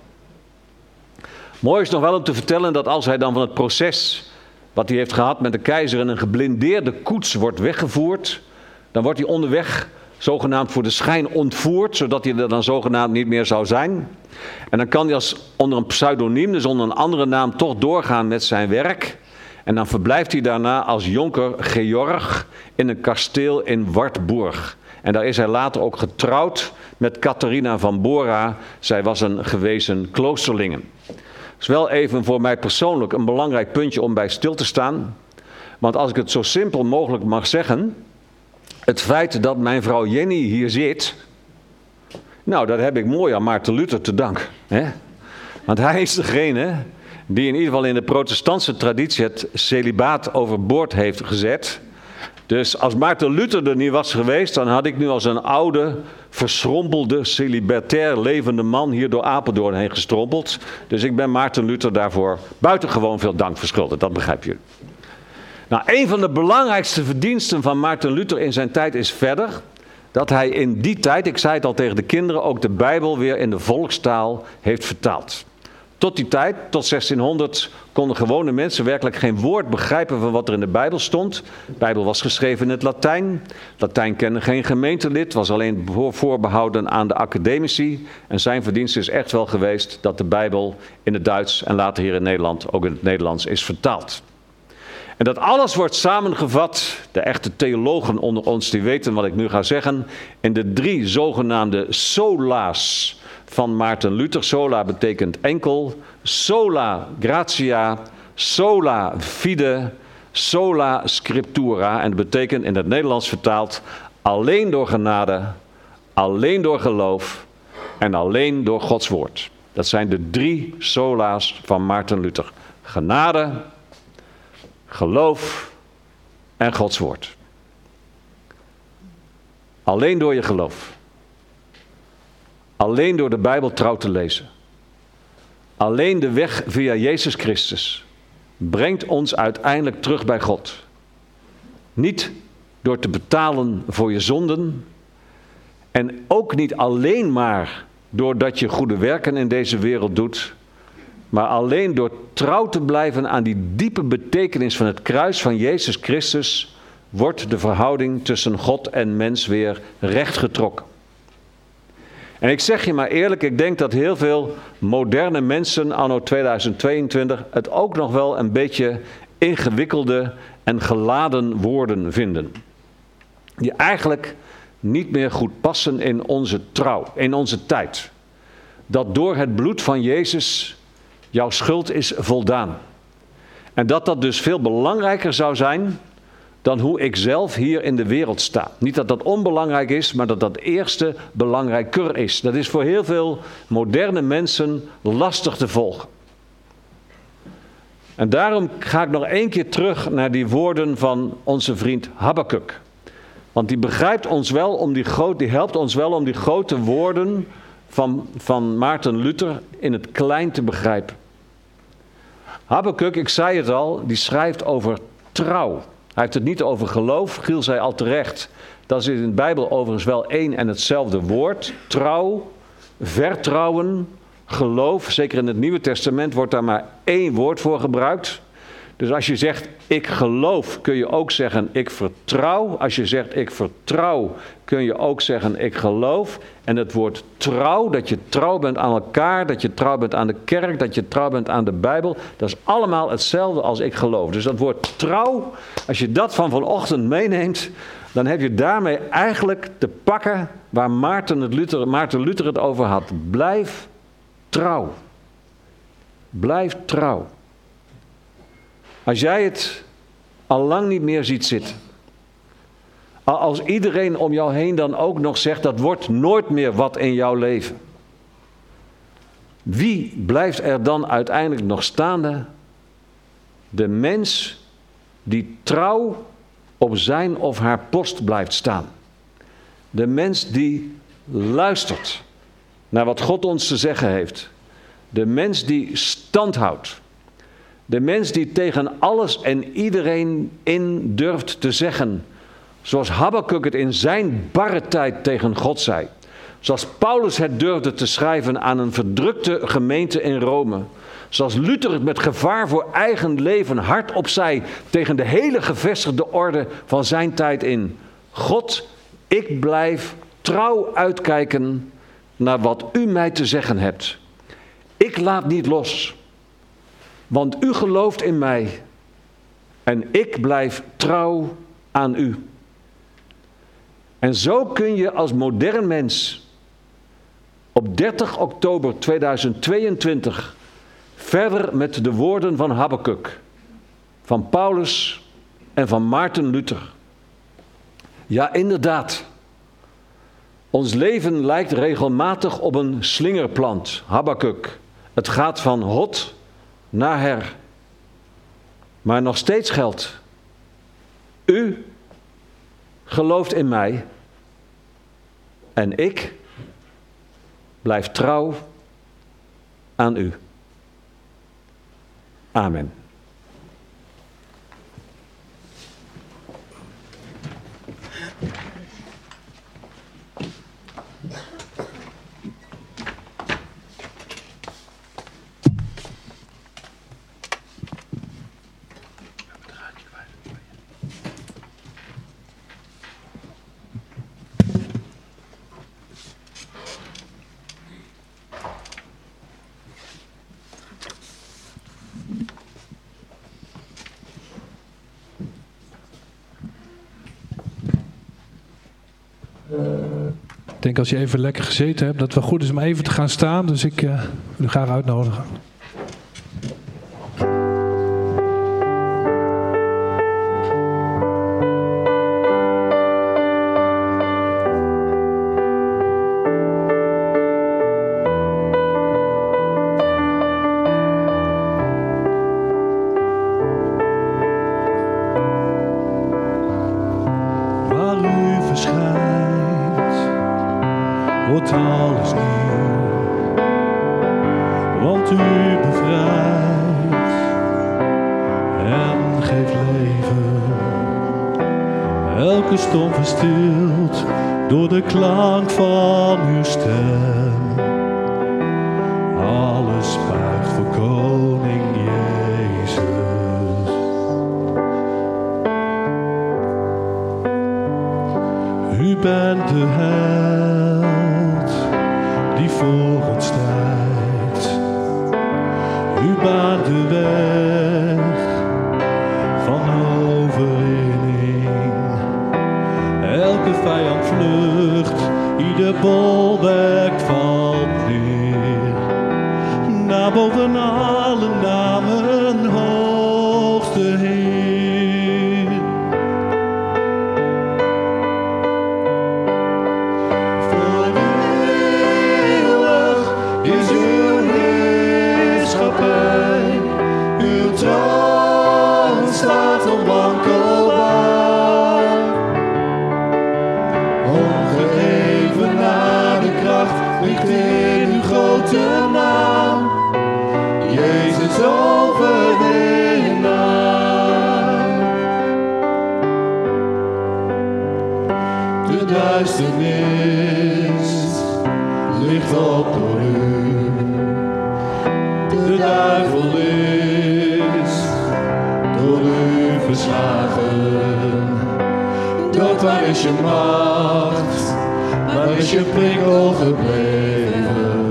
Mooi is nog wel om te vertellen dat als hij dan van het proces wat hij heeft gehad met de keizer in een geblindeerde koets wordt weggevoerd, dan wordt hij onderweg zogenaamd voor de schijn ontvoerd, zodat hij er dan zogenaamd niet meer zou zijn. En dan kan hij als onder een pseudoniem, dus onder een andere naam, toch doorgaan met zijn werk. En dan verblijft hij daarna als jonker Georg in een kasteel in Wartburg. En daar is hij later ook getrouwd met Catharina van Bora. Zij was een gewezen kloosterlinge. Dat is wel even voor mij persoonlijk een belangrijk puntje om bij stil te staan. Want als ik het zo simpel mogelijk mag zeggen, het feit dat mijn vrouw Jenny hier zit, nou, dat heb ik mooi aan Maarten Luther te danken. Hè? Want hij is degene die in ieder geval in de protestantse traditie het celibaat overboord heeft gezet. Dus als Maarten Luther er niet was geweest, dan had ik nu als een oude, verschrompelde, celibatair levende man hier door Apeldoorn heen gestrompeld. Dus ik ben Maarten Luther daarvoor buitengewoon veel dank verschuldigd, dat begrijp je. Nou, een van de belangrijkste verdiensten van Maarten Luther in zijn tijd is verder dat hij in die tijd, ik zei het al tegen de kinderen, ook de Bijbel weer in de volkstaal heeft vertaald. Tot die tijd, tot 1600, konden gewone mensen werkelijk geen woord begrijpen van wat er in de Bijbel stond. De Bijbel was geschreven in het Latijn. Latijn kende geen gemeentelid, was alleen voorbehouden aan de academici. En zijn verdienste is echt wel geweest dat de Bijbel in het Duits en later hier in Nederland ook in het Nederlands is vertaald. En dat alles wordt samengevat, de echte theologen onder ons die weten wat ik nu ga zeggen, in de drie zogenaamde sola's van Maarten Luther. Sola betekent enkel, sola gratia, sola fide, sola scriptura. En dat betekent in het Nederlands vertaald alleen door genade, alleen door geloof en alleen door Gods woord. Dat zijn de drie sola's van Maarten Luther. Genade, geloof en Gods woord. Alleen door je geloof. Alleen door de Bijbel trouw te lezen. Alleen de weg via Jezus Christus brengt ons uiteindelijk terug bij God. Niet door te betalen voor je zonden. En ook niet alleen maar doordat je goede werken in deze wereld doet. Maar alleen door trouw te blijven aan die diepe betekenis van het kruis van Jezus Christus. wordt de verhouding tussen God en mens weer rechtgetrokken. En ik zeg je maar eerlijk, ik denk dat heel veel moderne mensen anno 2022 het ook nog wel een beetje ingewikkelde en geladen woorden vinden. Die eigenlijk niet meer goed passen in onze trouw, in onze tijd. Dat door het bloed van Jezus jouw schuld is voldaan. En dat dat dus veel belangrijker zou zijn dan hoe ik zelf hier in de wereld sta. Niet dat dat onbelangrijk is, maar dat dat eerste belangrijker is. Dat is voor heel veel moderne mensen lastig te volgen. En daarom ga ik nog één keer terug naar die woorden van onze vriend Habakkuk. Want die begrijpt ons wel om die groot, die helpt ons wel om die grote woorden van, van Maarten Luther in het klein te begrijpen. Habakkuk, ik zei het al, die schrijft over trouw. Hij heeft het niet over geloof. Giel zei al terecht. Dat is in de Bijbel overigens wel één en hetzelfde woord. Trouw, vertrouwen, geloof. Zeker in het Nieuwe Testament wordt daar maar één woord voor gebruikt. Dus als je zegt ik geloof, kun je ook zeggen ik vertrouw. Als je zegt ik vertrouw, kun je ook zeggen ik geloof. En het woord trouw, dat je trouw bent aan elkaar, dat je trouw bent aan de kerk, dat je trouw bent aan de Bijbel, dat is allemaal hetzelfde als ik geloof. Dus dat woord trouw, als je dat van vanochtend meeneemt, dan heb je daarmee eigenlijk te pakken waar Maarten, het Luther, Maarten Luther het over had. Blijf trouw. Blijf trouw. Als jij het al lang niet meer ziet zitten. Als iedereen om jou heen dan ook nog zegt dat wordt nooit meer wat in jouw leven. Wie blijft er dan uiteindelijk nog staande? De mens die trouw op zijn of haar post blijft staan. De mens die luistert naar wat God ons te zeggen heeft. De mens die stand houdt. De mens die tegen alles en iedereen in durft te zeggen. Zoals Habakkuk het in zijn barre tijd tegen God zei. Zoals Paulus het durfde te schrijven aan een verdrukte gemeente in Rome. Zoals Luther het met gevaar voor eigen leven hardop zei tegen de hele gevestigde orde van zijn tijd in. God, ik blijf trouw uitkijken naar wat u mij te zeggen hebt. Ik laat niet los. Want u gelooft in mij en ik blijf trouw aan u. En zo kun je als modern mens op 30 oktober 2022 verder met de woorden van Habakkuk, van Paulus en van Maarten Luther. Ja, inderdaad. Ons leven lijkt regelmatig op een slingerplant, Habakkuk. Het gaat van hot naar her. Maar nog steeds geldt. U gelooft in mij en ik blijf trouw aan u. Amen. Als je even lekker gezeten hebt, dat het wel goed is om even te gaan staan. Dus ik uh, wil u graag uitnodigen. Je macht? Waar is je prikkel gebleven?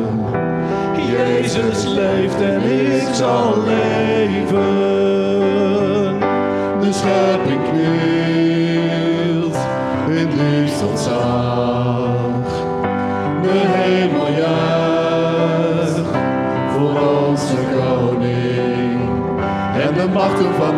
Jezus leeft en ik zal leven. De schepping knielt in liefst ontzag. De hemel juicht voor onze koning. En de machten van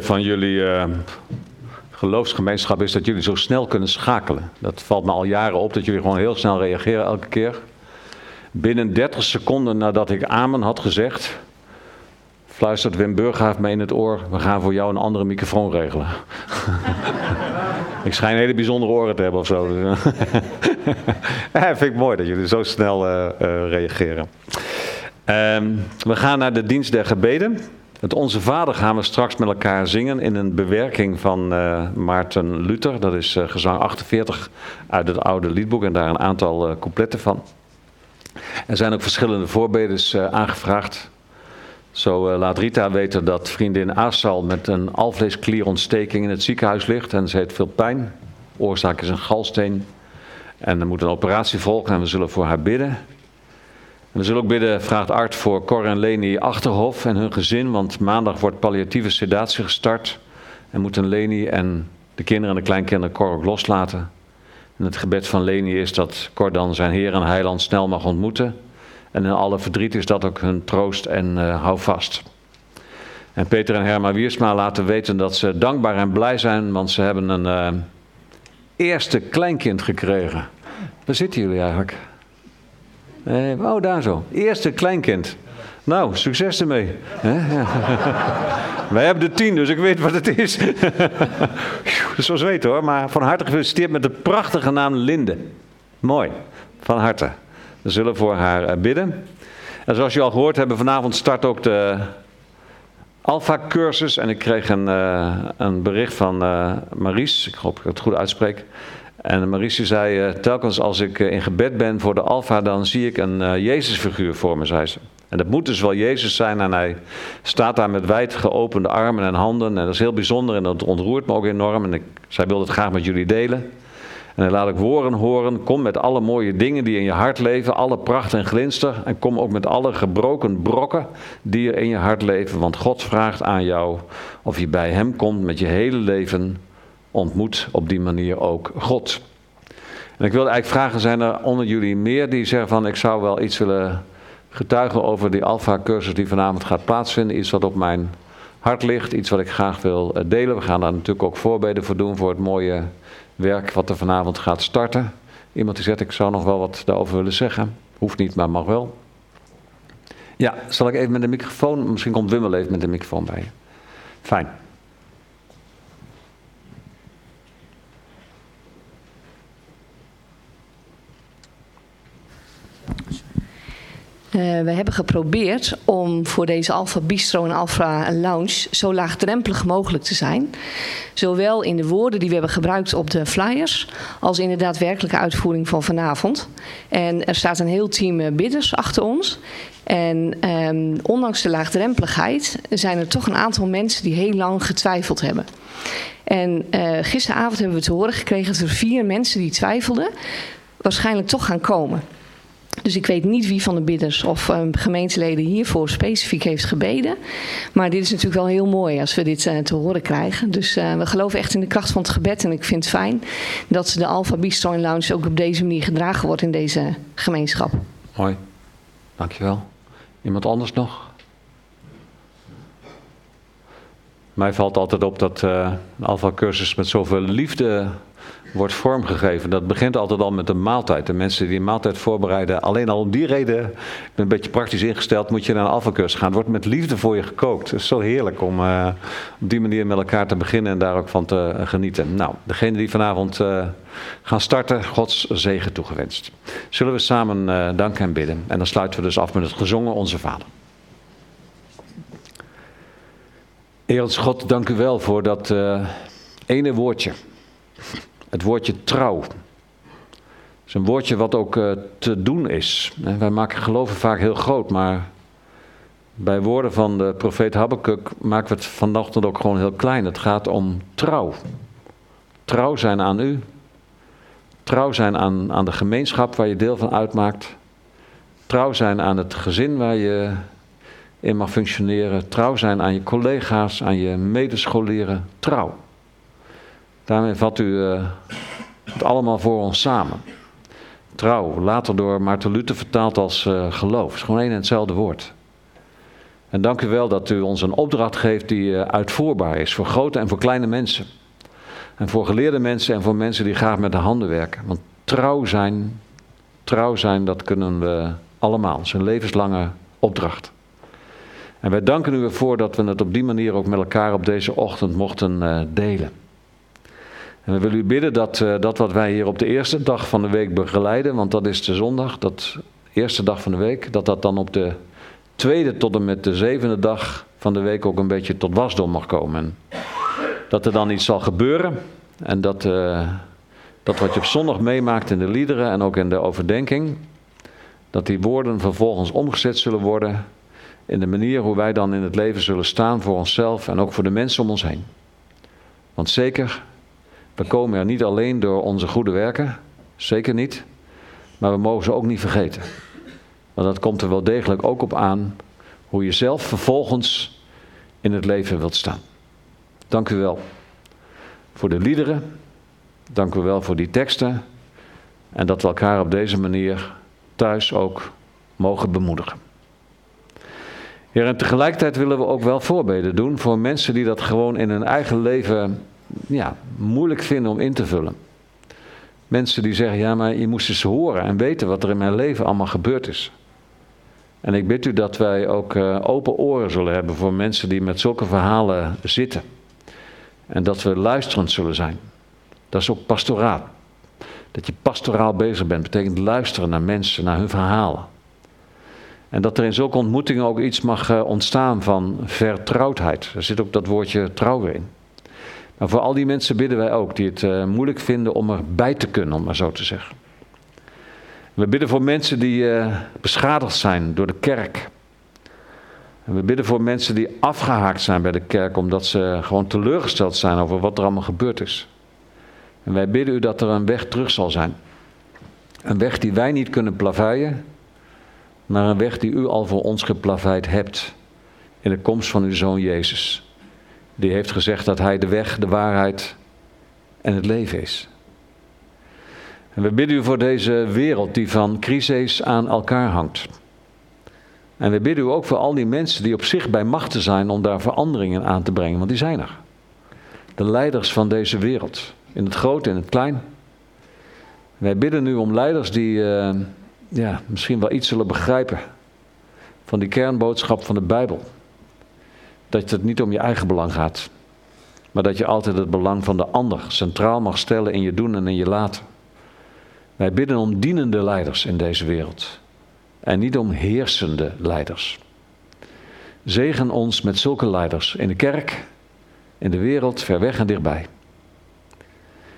van jullie eh, geloofsgemeenschap is dat jullie zo snel kunnen schakelen. Dat valt me al jaren op, dat jullie gewoon heel snel reageren elke keer. Binnen 30 seconden nadat ik amen had gezegd, fluistert Wim Burghaaf me in het oor, we gaan voor jou een andere microfoon regelen. Ik schijn hele bijzondere oren te hebben of zo. vind ik mooi dat jullie zo snel uh, uh, reageren. Um, we gaan naar de dienst der gebeden. Het Onze Vader gaan we straks met elkaar zingen in een bewerking van uh, Maarten Luther. Dat is gezang 48 uit het oude liedboek en daar een aantal coupletten van. Er zijn ook verschillende voorbeders aangevraagd. Zo uh, laat Rita weten dat vriendin Asal met een alvleesklierontsteking in het ziekenhuis ligt en ze heeft veel pijn. Oorzaak is een galsteen. En er moet een operatie volgen en we zullen voor haar bidden. En we zullen ook bidden, vraagt Art, voor Cor en Leni Achterhof en hun gezin, want maandag wordt palliatieve sedatie gestart. En moeten Leni en de kinderen en de kleinkinderen Cor ook loslaten. En het gebed van Leni is dat Cor dan zijn Heer en Heiland snel mag ontmoeten. En in alle verdriet is dat ook hun troost en uh, hou vast. En Peter en Herma Wiersma laten weten dat ze dankbaar en blij zijn, want ze hebben een uh, eerste kleinkind gekregen. Waar zitten jullie eigenlijk? Nee, oh, daar zo. Eerste kleinkind. Nou, succes ermee. Ja. Wij hebben de tien, dus ik weet wat het is. Zoals weten hoor, maar van harte gefeliciteerd met de prachtige naam Linde. Mooi, van harte. We zullen voor haar eh, bidden. En zoals jullie al gehoord hebben, vanavond start ook de Alpha-cursus. En ik kreeg een, uh, een bericht van uh, Maries, ik hoop dat ik het goed uitspreek. En Maries zei, uh, telkens als ik in gebed ben voor de Alpha, dan zie ik een Jezusfiguur voor me, zei ze. En dat moet dus wel Jezus zijn en hij staat daar met wijd geopende armen en handen. En dat is heel bijzonder en dat ontroert me ook enorm. En ik, zij wilde het graag met jullie delen. En dan laat ik woorden horen. Kom met alle mooie dingen die in je hart leven. Alle pracht en glinster. En kom ook met alle gebroken brokken die er in je hart leven. Want God vraagt aan jou of je bij Hem komt met je hele leven. Ontmoet op die manier ook God. En ik wilde eigenlijk vragen, zijn er onder jullie meer die zeggen van ik zou wel iets willen getuigen over die Alpha-cursus die vanavond gaat plaatsvinden. Iets wat op mijn hart ligt, iets wat ik graag wil eh, delen. We gaan daar natuurlijk ook voorbeden voor doen voor het mooie werk wat er vanavond gaat starten. Iemand die zegt, ik zou nog wel wat daarover willen zeggen. Hoeft niet, maar mag wel. Ja, zal ik even met de microfoon, misschien komt Wim wel even met de microfoon bij je. Fijn. We hebben geprobeerd om voor deze Alpha Bistro en Alpha Lounge zo laagdrempelig mogelijk te zijn. Zowel in de woorden die we hebben gebruikt op de flyers, als in de daadwerkelijke uitvoering van vanavond. En er staat een heel team eh, bidders achter ons. En um, ondanks de laagdrempeligheid zijn er toch een aantal mensen die heel lang getwijfeld hebben. En uh, gisteravond hebben we te horen gekregen dat er vier mensen die twijfelden, waarschijnlijk toch gaan komen. Dus ik weet niet wie van de bidders of um, gemeenteleden hiervoor specifiek heeft gebeden. Maar dit is natuurlijk wel heel mooi als we dit uh, te horen krijgen. Dus uh, we geloven echt in de kracht van het gebed. En ik vind het fijn dat de Alpha Bistro Lounge ook op deze manier gedragen wordt in deze gemeenschap. Mooi, dankjewel. Iemand anders nog? Mij valt altijd op dat uh, de Alpha cursus met zoveel liefde wordt vormgegeven. Dat begint altijd al met een maaltijd. De mensen die een maaltijd voorbereiden, alleen al om die reden, ik ben een beetje praktisch ingesteld, moet je naar een alfacursus gaan. Het wordt met liefde voor je gekookt. Het is zo heerlijk om uh, op die manier met elkaar te beginnen en daar ook van te genieten. Nou, degene die vanavond uh, gaan starten, Gods zegen toegewenst. Zullen we samen danken en bidden. En dan sluiten we dus af met het gezongen Onze Vader. Heer God, dank u wel voor dat ene woordje het woordje trouw. Het is een woordje wat ook uh, te doen is. Wij maken geloven vaak heel groot, maar bij woorden van de profeet Habakkuk maken we het vanochtend ook gewoon heel klein. Het gaat om trouw. Trouw zijn aan u. Trouw zijn aan, aan de gemeenschap waar je deel van uitmaakt. Trouw zijn aan het gezin waar je in mag functioneren. Trouw zijn aan je collega's, aan je medescholieren. Trouw. Daarmee vat u uh, het allemaal voor ons samen. Trouw, later door Maarten Luther vertaald als uh, geloof. Het is gewoon één en hetzelfde woord. En dank u wel dat u ons een opdracht geeft die uh, uitvoerbaar is voor grote en voor kleine mensen. En voor geleerde mensen en voor mensen die graag met de handen werken. Want trouw zijn, trouw zijn, dat kunnen we allemaal. Het is een levenslange opdracht. En wij danken u ervoor dat we het op die manier ook met elkaar op deze ochtend mochten delen. En we willen u bidden dat uh, dat wat wij hier op de eerste dag van de week begeleiden, want dat is de zondag, dat eerste dag van de week, dat dat dan op de tweede tot en met de zevende dag van de week ook een beetje tot wasdom mag komen. En dat er dan iets zal gebeuren en dat, uh, dat wat je op zondag meemaakt in de liederen en ook in de overdenking, dat die woorden vervolgens omgezet zullen worden in de manier hoe wij dan in het leven zullen staan voor onszelf en ook voor de mensen om ons heen. Want zeker, we komen er niet alleen door onze goede werken, zeker niet, maar we mogen ze ook niet vergeten. Want dat komt er wel degelijk ook op aan hoe je zelf vervolgens in het leven wilt staan. Dank u wel voor de liederen. Dank u wel voor die teksten. En dat we elkaar op deze manier thuis ook mogen bemoedigen. Ja, en tegelijkertijd willen we ook wel voorbeden doen voor mensen die dat gewoon in hun eigen leven ja, moeilijk vinden om in te vullen. Mensen die zeggen, ja maar je moest eens horen en weten wat er in mijn leven allemaal gebeurd is. En ik bid u dat wij ook uh, open oren zullen hebben voor mensen die met zulke verhalen zitten. En dat we luisterend zullen zijn. Dat is ook pastoraat. Dat je pastoraal bezig bent, betekent luisteren naar mensen, naar hun verhalen. En dat er in zulke ontmoetingen ook iets mag uh, ontstaan van vertrouwdheid. Er zit ook dat woordje trouw in. Maar voor al die mensen bidden wij ook, die het uh, moeilijk vinden om erbij te kunnen, om maar zo te zeggen. We bidden voor mensen die uh, beschadigd zijn door de kerk. En we bidden voor mensen die afgehaakt zijn bij de kerk omdat ze gewoon teleurgesteld zijn over wat er allemaal gebeurd is. En wij bidden u dat er een weg terug zal zijn. Een weg die wij niet kunnen plaveien, maar een weg die u al voor ons geplaveid hebt. In de komst van uw zoon Jezus. Die heeft gezegd dat hij de weg, de waarheid en het leven is. En we bidden u voor deze wereld die van crises aan elkaar hangt. En we bidden u ook voor al die mensen die op zich bij machten zijn om daar veranderingen aan te brengen, want die zijn er. De leiders van deze wereld, in het groot en het klein. Wij bidden u om leiders die uh, ja, misschien wel iets zullen begrijpen van die kernboodschap van de Bijbel. Dat het niet om je eigen belang gaat, maar dat je altijd het belang van de ander centraal mag stellen in je doen en in je laten. Wij bidden om dienende leiders in deze wereld en niet om heersende leiders. Zegen ons met zulke leiders in de kerk, in de wereld, ver weg en dichtbij.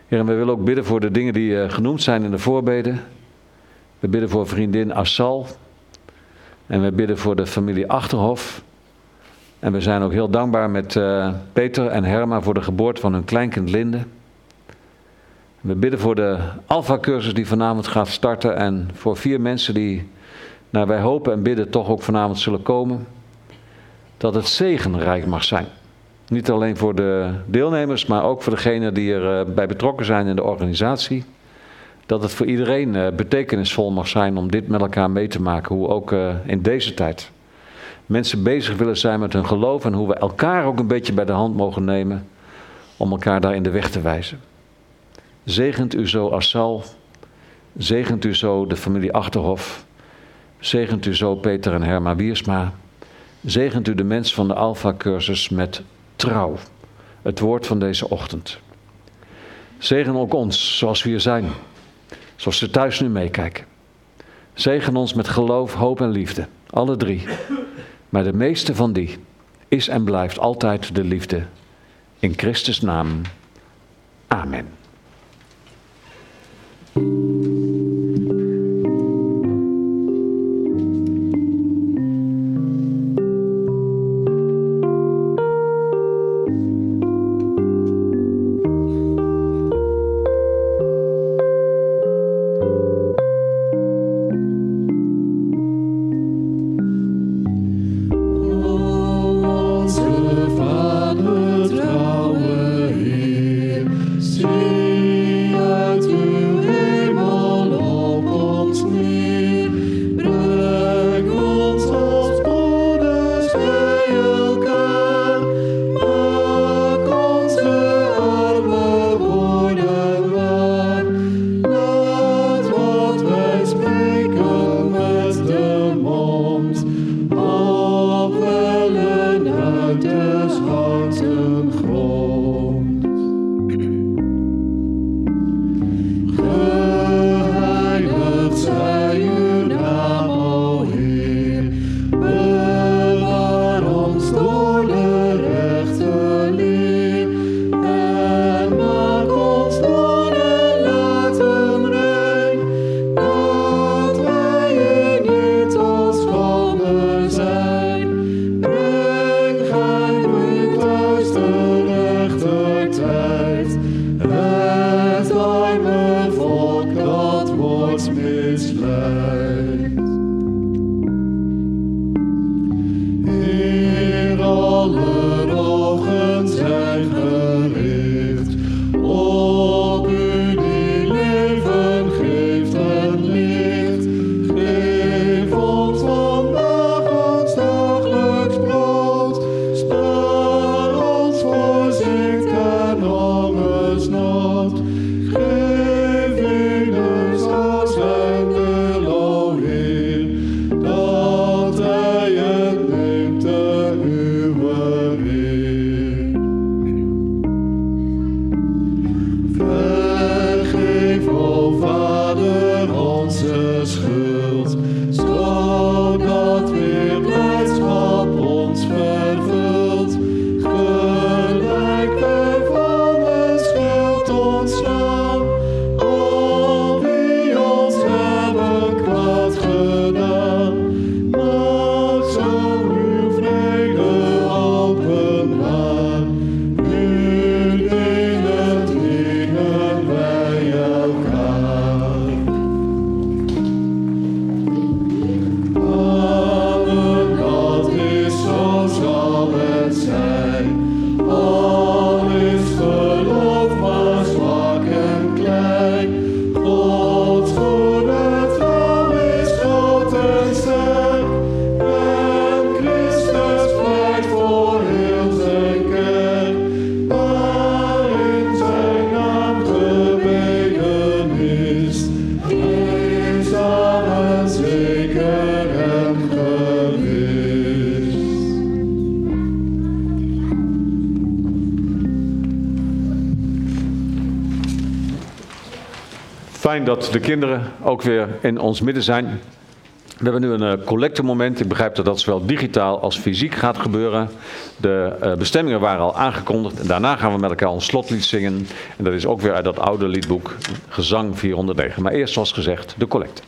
Heer, en we willen ook bidden voor de dingen die uh, genoemd zijn in de voorbeden. We bidden voor vriendin Assal. En we bidden voor de familie Achterhof. En we zijn ook heel dankbaar met uh, Peter en Herma voor de geboorte van hun kleinkind Linde. We bidden voor de Alpha-cursus die vanavond gaat starten. En voor vier mensen die, naar wij hopen en bidden, toch ook vanavond zullen komen. Dat het zegenrijk mag zijn. Niet alleen voor de deelnemers, maar ook voor degenen die erbij uh, bij betrokken zijn in de organisatie. Dat het voor iedereen uh, betekenisvol mag zijn om dit met elkaar mee te maken. Hoe ook in deze tijd mensen bezig willen zijn met hun geloof. En hoe we elkaar ook een beetje bij de hand mogen nemen om elkaar daar in de weg te wijzen. Zegent u zo Assal. Zegent u zo de familie Achterhof. Zegent u zo Peter en Herma Wiersma. Zegent u de mens van de Alpha-cursus met trouw. Het woord van deze ochtend. Zegen ook ons zoals we hier zijn. Zoals ze thuis nu meekijken. Zegen ons met geloof, hoop en liefde. Alle drie. Maar de meeste van die is en blijft altijd de liefde. In Christus naam. Amen. De kinderen ook weer in ons midden zijn. We hebben nu een uh, collectemoment. Ik begrijp dat dat zowel digitaal als fysiek gaat gebeuren. De uh, bestemmingen waren al aangekondigd. En daarna gaan we met elkaar een slotlied zingen. En dat is ook weer uit dat oude liedboek Gezang 409. Maar eerst zoals gezegd de collecte.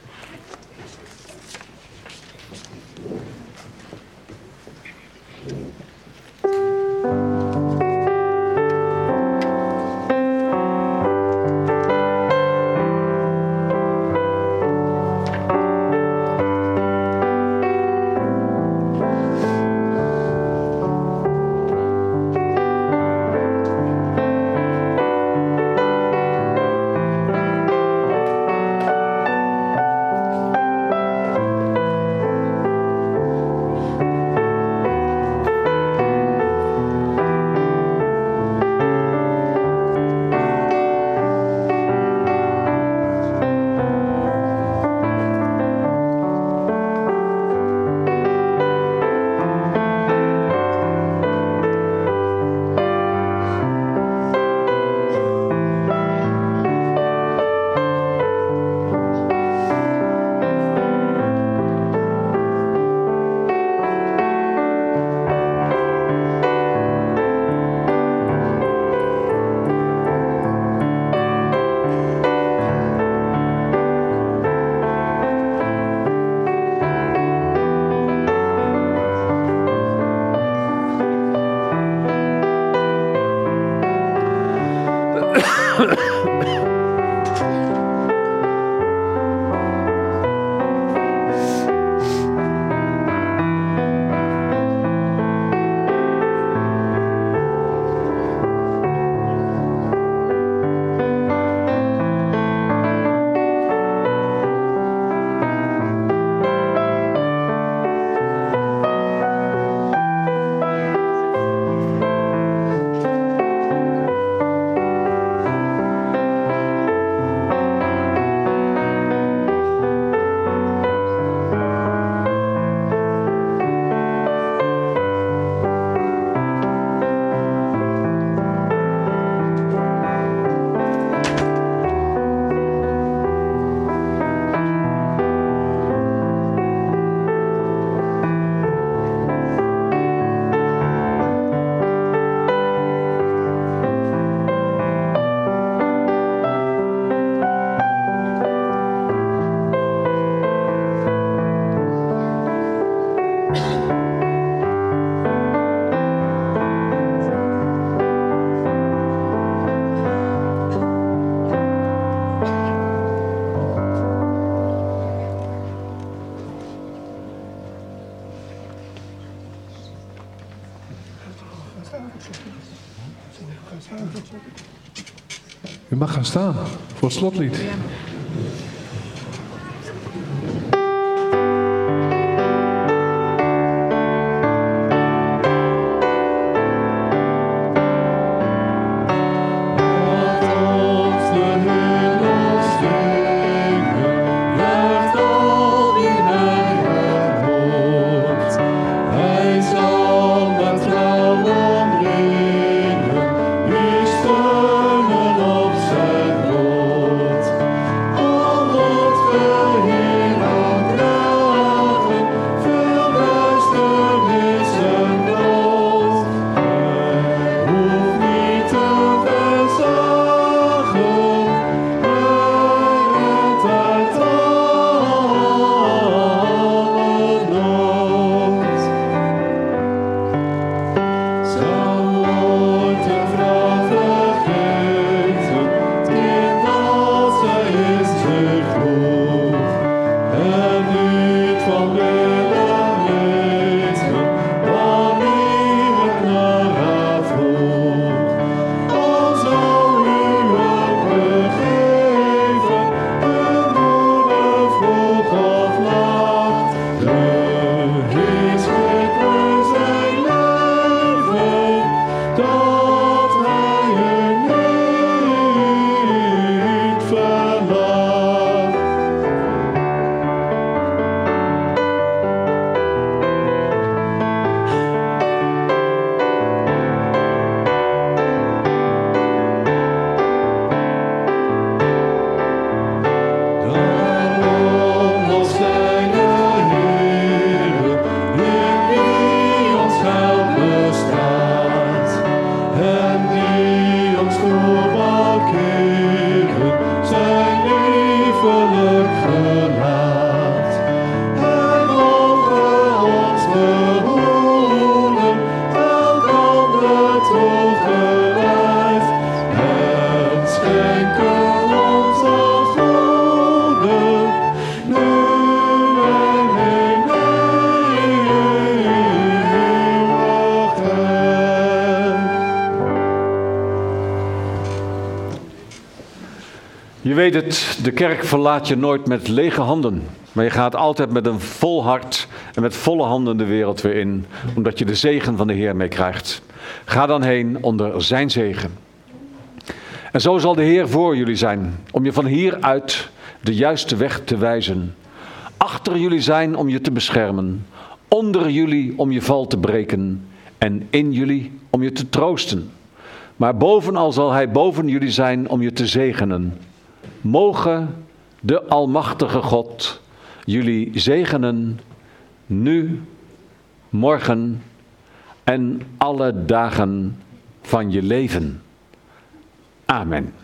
Gaan staan voor het slotlied. De kerk verlaat je nooit met lege handen. Maar je gaat altijd met een vol hart en met volle handen de wereld weer in. Omdat je de zegen van de Heer mee krijgt. Ga dan heen onder zijn zegen. En zo zal de Heer voor jullie zijn. Om je van hieruit de juiste weg te wijzen. Achter jullie zijn om je te beschermen. Onder jullie om je val te breken. En in jullie om je te troosten. Maar bovenal zal hij boven jullie zijn om je te zegenen. Mogen de Almachtige God jullie zegenen, nu, morgen en alle dagen van je leven. Amen.